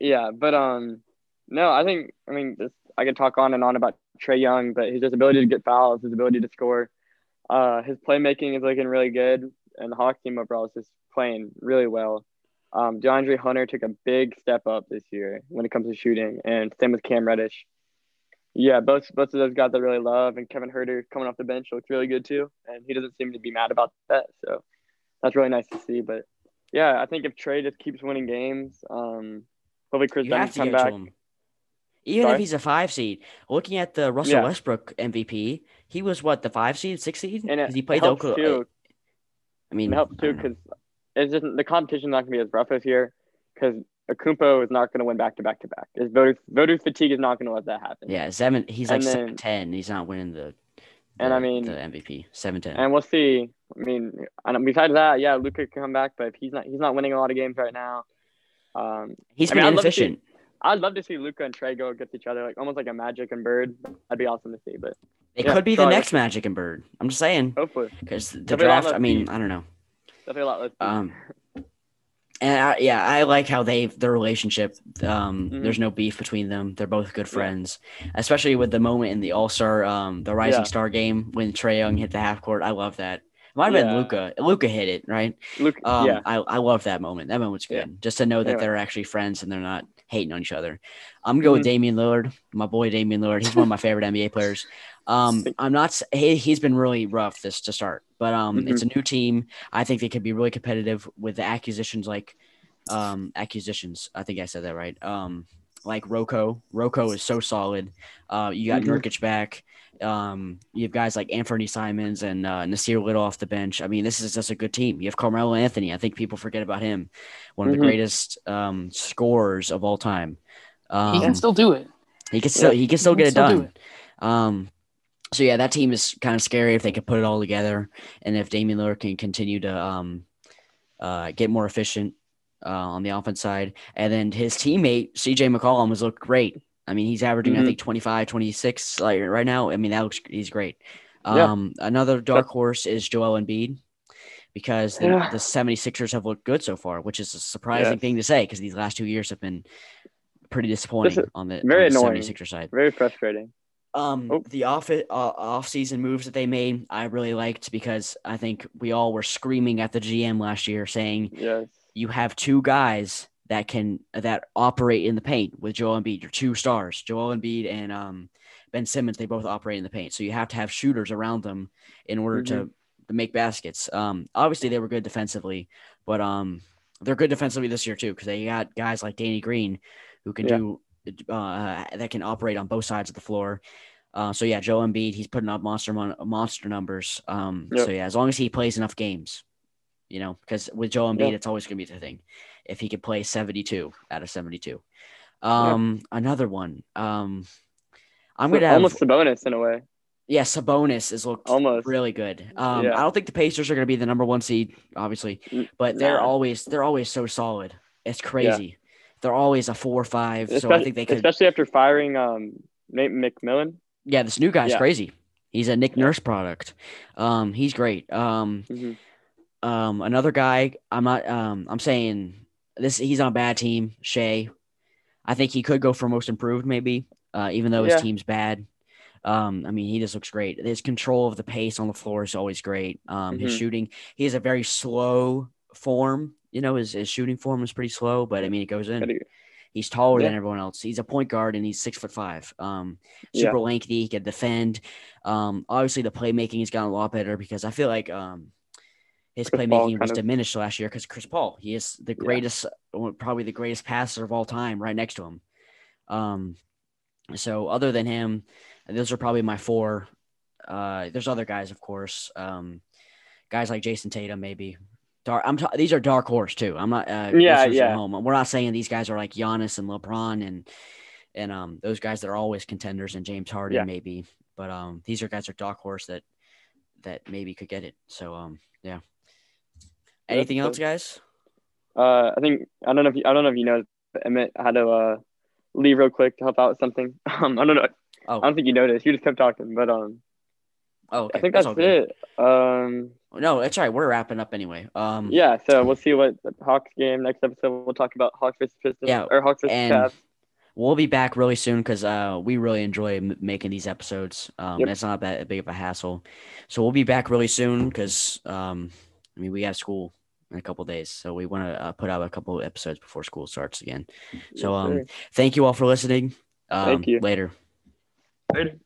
Yeah, but um, no, I think I mean this. I could talk on and on about Trae Young, but his just ability to get fouls, his ability to score, uh, his playmaking is looking really good, and the Hawks team overall is just playing really well. Um, DeAndre Hunter took a big step up this year when it comes to shooting, and same with Cam Reddish. Yeah, both both of those guys I really love, and Kevin Huerter coming off the bench looks really good too, and he doesn't seem to be mad about that, so that's really nice to see. But yeah, I think if Trae just keeps winning games, um, hopefully Kris Dunn can come back. Even Sorry? if he's a five seed, looking at the Russell Yeah. Westbrook MVP, he was what the five seed, six seed, And he played the Oklahoma. too. I mean, It helps too because it's just the competition's not going to be as rough this year because Akumpo is not going to win back to back to back. His voter voter fatigue is not going to let that happen. yeah, seven. He's like then- seven ten. He's not winning the. And I mean- the MVP seven ten. And we'll see. I mean, and besides that, yeah, Luka can come back, but if he's not, he's not winning a lot of games right now. Um, He's I been mean, inefficient. I'd love to see Luka and Trae go against each other, like almost like a Magic and Bird. That'd be awesome to see. But It yeah, could be the next Magic and Bird. I'm just saying hopefully, because the There'll be a lot draft. I mean. I don't know. definitely a lot less. Um, and I, yeah, I like how they their relationship. Um, Mhm. there's no beef between them. They're both good friends, especially with the moment in the All Star, um, the Rising Yeah. Star game when Trae Young hit the half court. I love that. It might have been Luka. Luka hit it right. Luke, Um, yeah, I I love that moment. That moment's good. Yeah. Just to know that Anyway. they're actually friends and they're not hating on each other. I'm gonna go with Mhm. Damian Lillard, my boy Damian Lillard. He's one of my favorite NBA players. Um, I'm not. He he's been really rough this to start, but um, Mm-hmm. it's a new team. I think they could be really competitive with the acquisitions like, um, acquisitions. I think I said that right. Um, like Rocco. Rocco is so solid. Uh, you got Mhm. Nurkic back. Um, you have guys like Anthony Simons and uh, Nassir Little off the bench. I mean, this is just a good team. You have Carmelo Anthony. I think people forget about him. One of Mhm. the greatest um, scorers of all time. Um, he can still do it. he can still he can still He get can it still do done. Um, so yeah, that team is kind of scary if they could put it all together, and if Damian Lillard can continue to um, uh, get more efficient uh, on the offense side, and then his teammate CJ McCollum has looked great. I mean, he's averaging I Mhm. think 25, 26 like right now. I mean, that looks he's great. Yeah. Um, another dark horse is Joel Embiid. Because the, Yeah. the 76ers have looked good so far, which is a surprising Yes. thing to say because these last two years have been pretty disappointing on the, very on the annoying. 76er side. very frustrating. Um, Oh. the off uh, off season moves that they made, I really liked because I think we all were screaming at the GM last year, saying Yes. you have two guys that can that operate in the paint with Joel Embiid. Your two stars, Joel Embiid and um, Ben Simmons. They both operate in the paint, so you have to have shooters around them in order to, to make baskets. Um, obviously they were good defensively, but um, they're good defensively this year too because they got guys like Danny Green who can Yeah. do uh, that can operate on both sides of the floor. Uh, so yeah, Joel Embiid, he's putting up monster mon- monster numbers. Um, Yep. so yeah, as long as he plays enough games, you know, because with Joel Embiid, Yeah. it's always gonna be the thing. If he could play seventy two out of seventy two, um, another one. Um, I'm gonna have almost Sabonis in a way. yeah, Sabonis has looked Almost. really good. Um, Yeah. I don't think the Pacers are gonna be the number one seed, obviously, but they're always they're always so solid. It's crazy. They're always a four or five. So I Especially, think they could. especially after firing um Nate McMillan. Yeah, this new guy's Yeah. crazy. He's a Nick Yeah. Nurse product. Um, he's great. Um, Mhm. Um, another guy. I'm not. Um, I'm saying this. He's on a bad team. Shai. I think he could go for most improved, maybe. Uh, even though his Yeah. team's bad. Um, I mean, he just looks great. His control of the pace on the floor is always great. Um, his Mhm. shooting. He has a very slow form. You know, his, his shooting form is pretty slow, but I mean, it goes in. He's taller than everyone else. He's a point guard and he's six foot five. Um, Yeah. super lengthy. He can defend. Um, obviously the playmaking has gotten a lot better because I feel like um, his Chris playmaking was of- diminished last year because Chris Paul. He is the greatest, uh, probably the greatest passer of all time, right next to him. Um, so other than him, those are probably my four. Uh, there's other guys, of course. Um, guys like Jayson Tatum, maybe. Dark. I'm. Ta- these are dark horse too. I'm not. Uh, Yeah, yeah. Home. We're not saying these guys are like Giannis and LeBron and and um those guys that are always contenders and James Harden Yeah. maybe. But um these are guys are dark horse that that maybe could get it. So um yeah. Anything That's else, guys? Uh, I think I don't know if you, I don't know if you know, Emmett had to uh leave real quick to help out with something. Um, I don't know. Oh, I don't think you noticed. You just kept talking, but um, oh, okay. I think that's, good. it. Um, No, that's all right. We're wrapping up anyway. Um, yeah. So we'll see what the Hawks game next episode. We'll talk about Hawks versus Pistons Yeah, or Hawks versus and Cavs. we'll be back really soon because uh, we really enjoy m- making these episodes. Um, Yep. It's not that big of a hassle. So we'll be back really soon because um, I mean we have school in a couple days, so we want to uh, put out a couple episodes before school starts again. So um, thank you all for listening. Um, Thank you. Later. Later.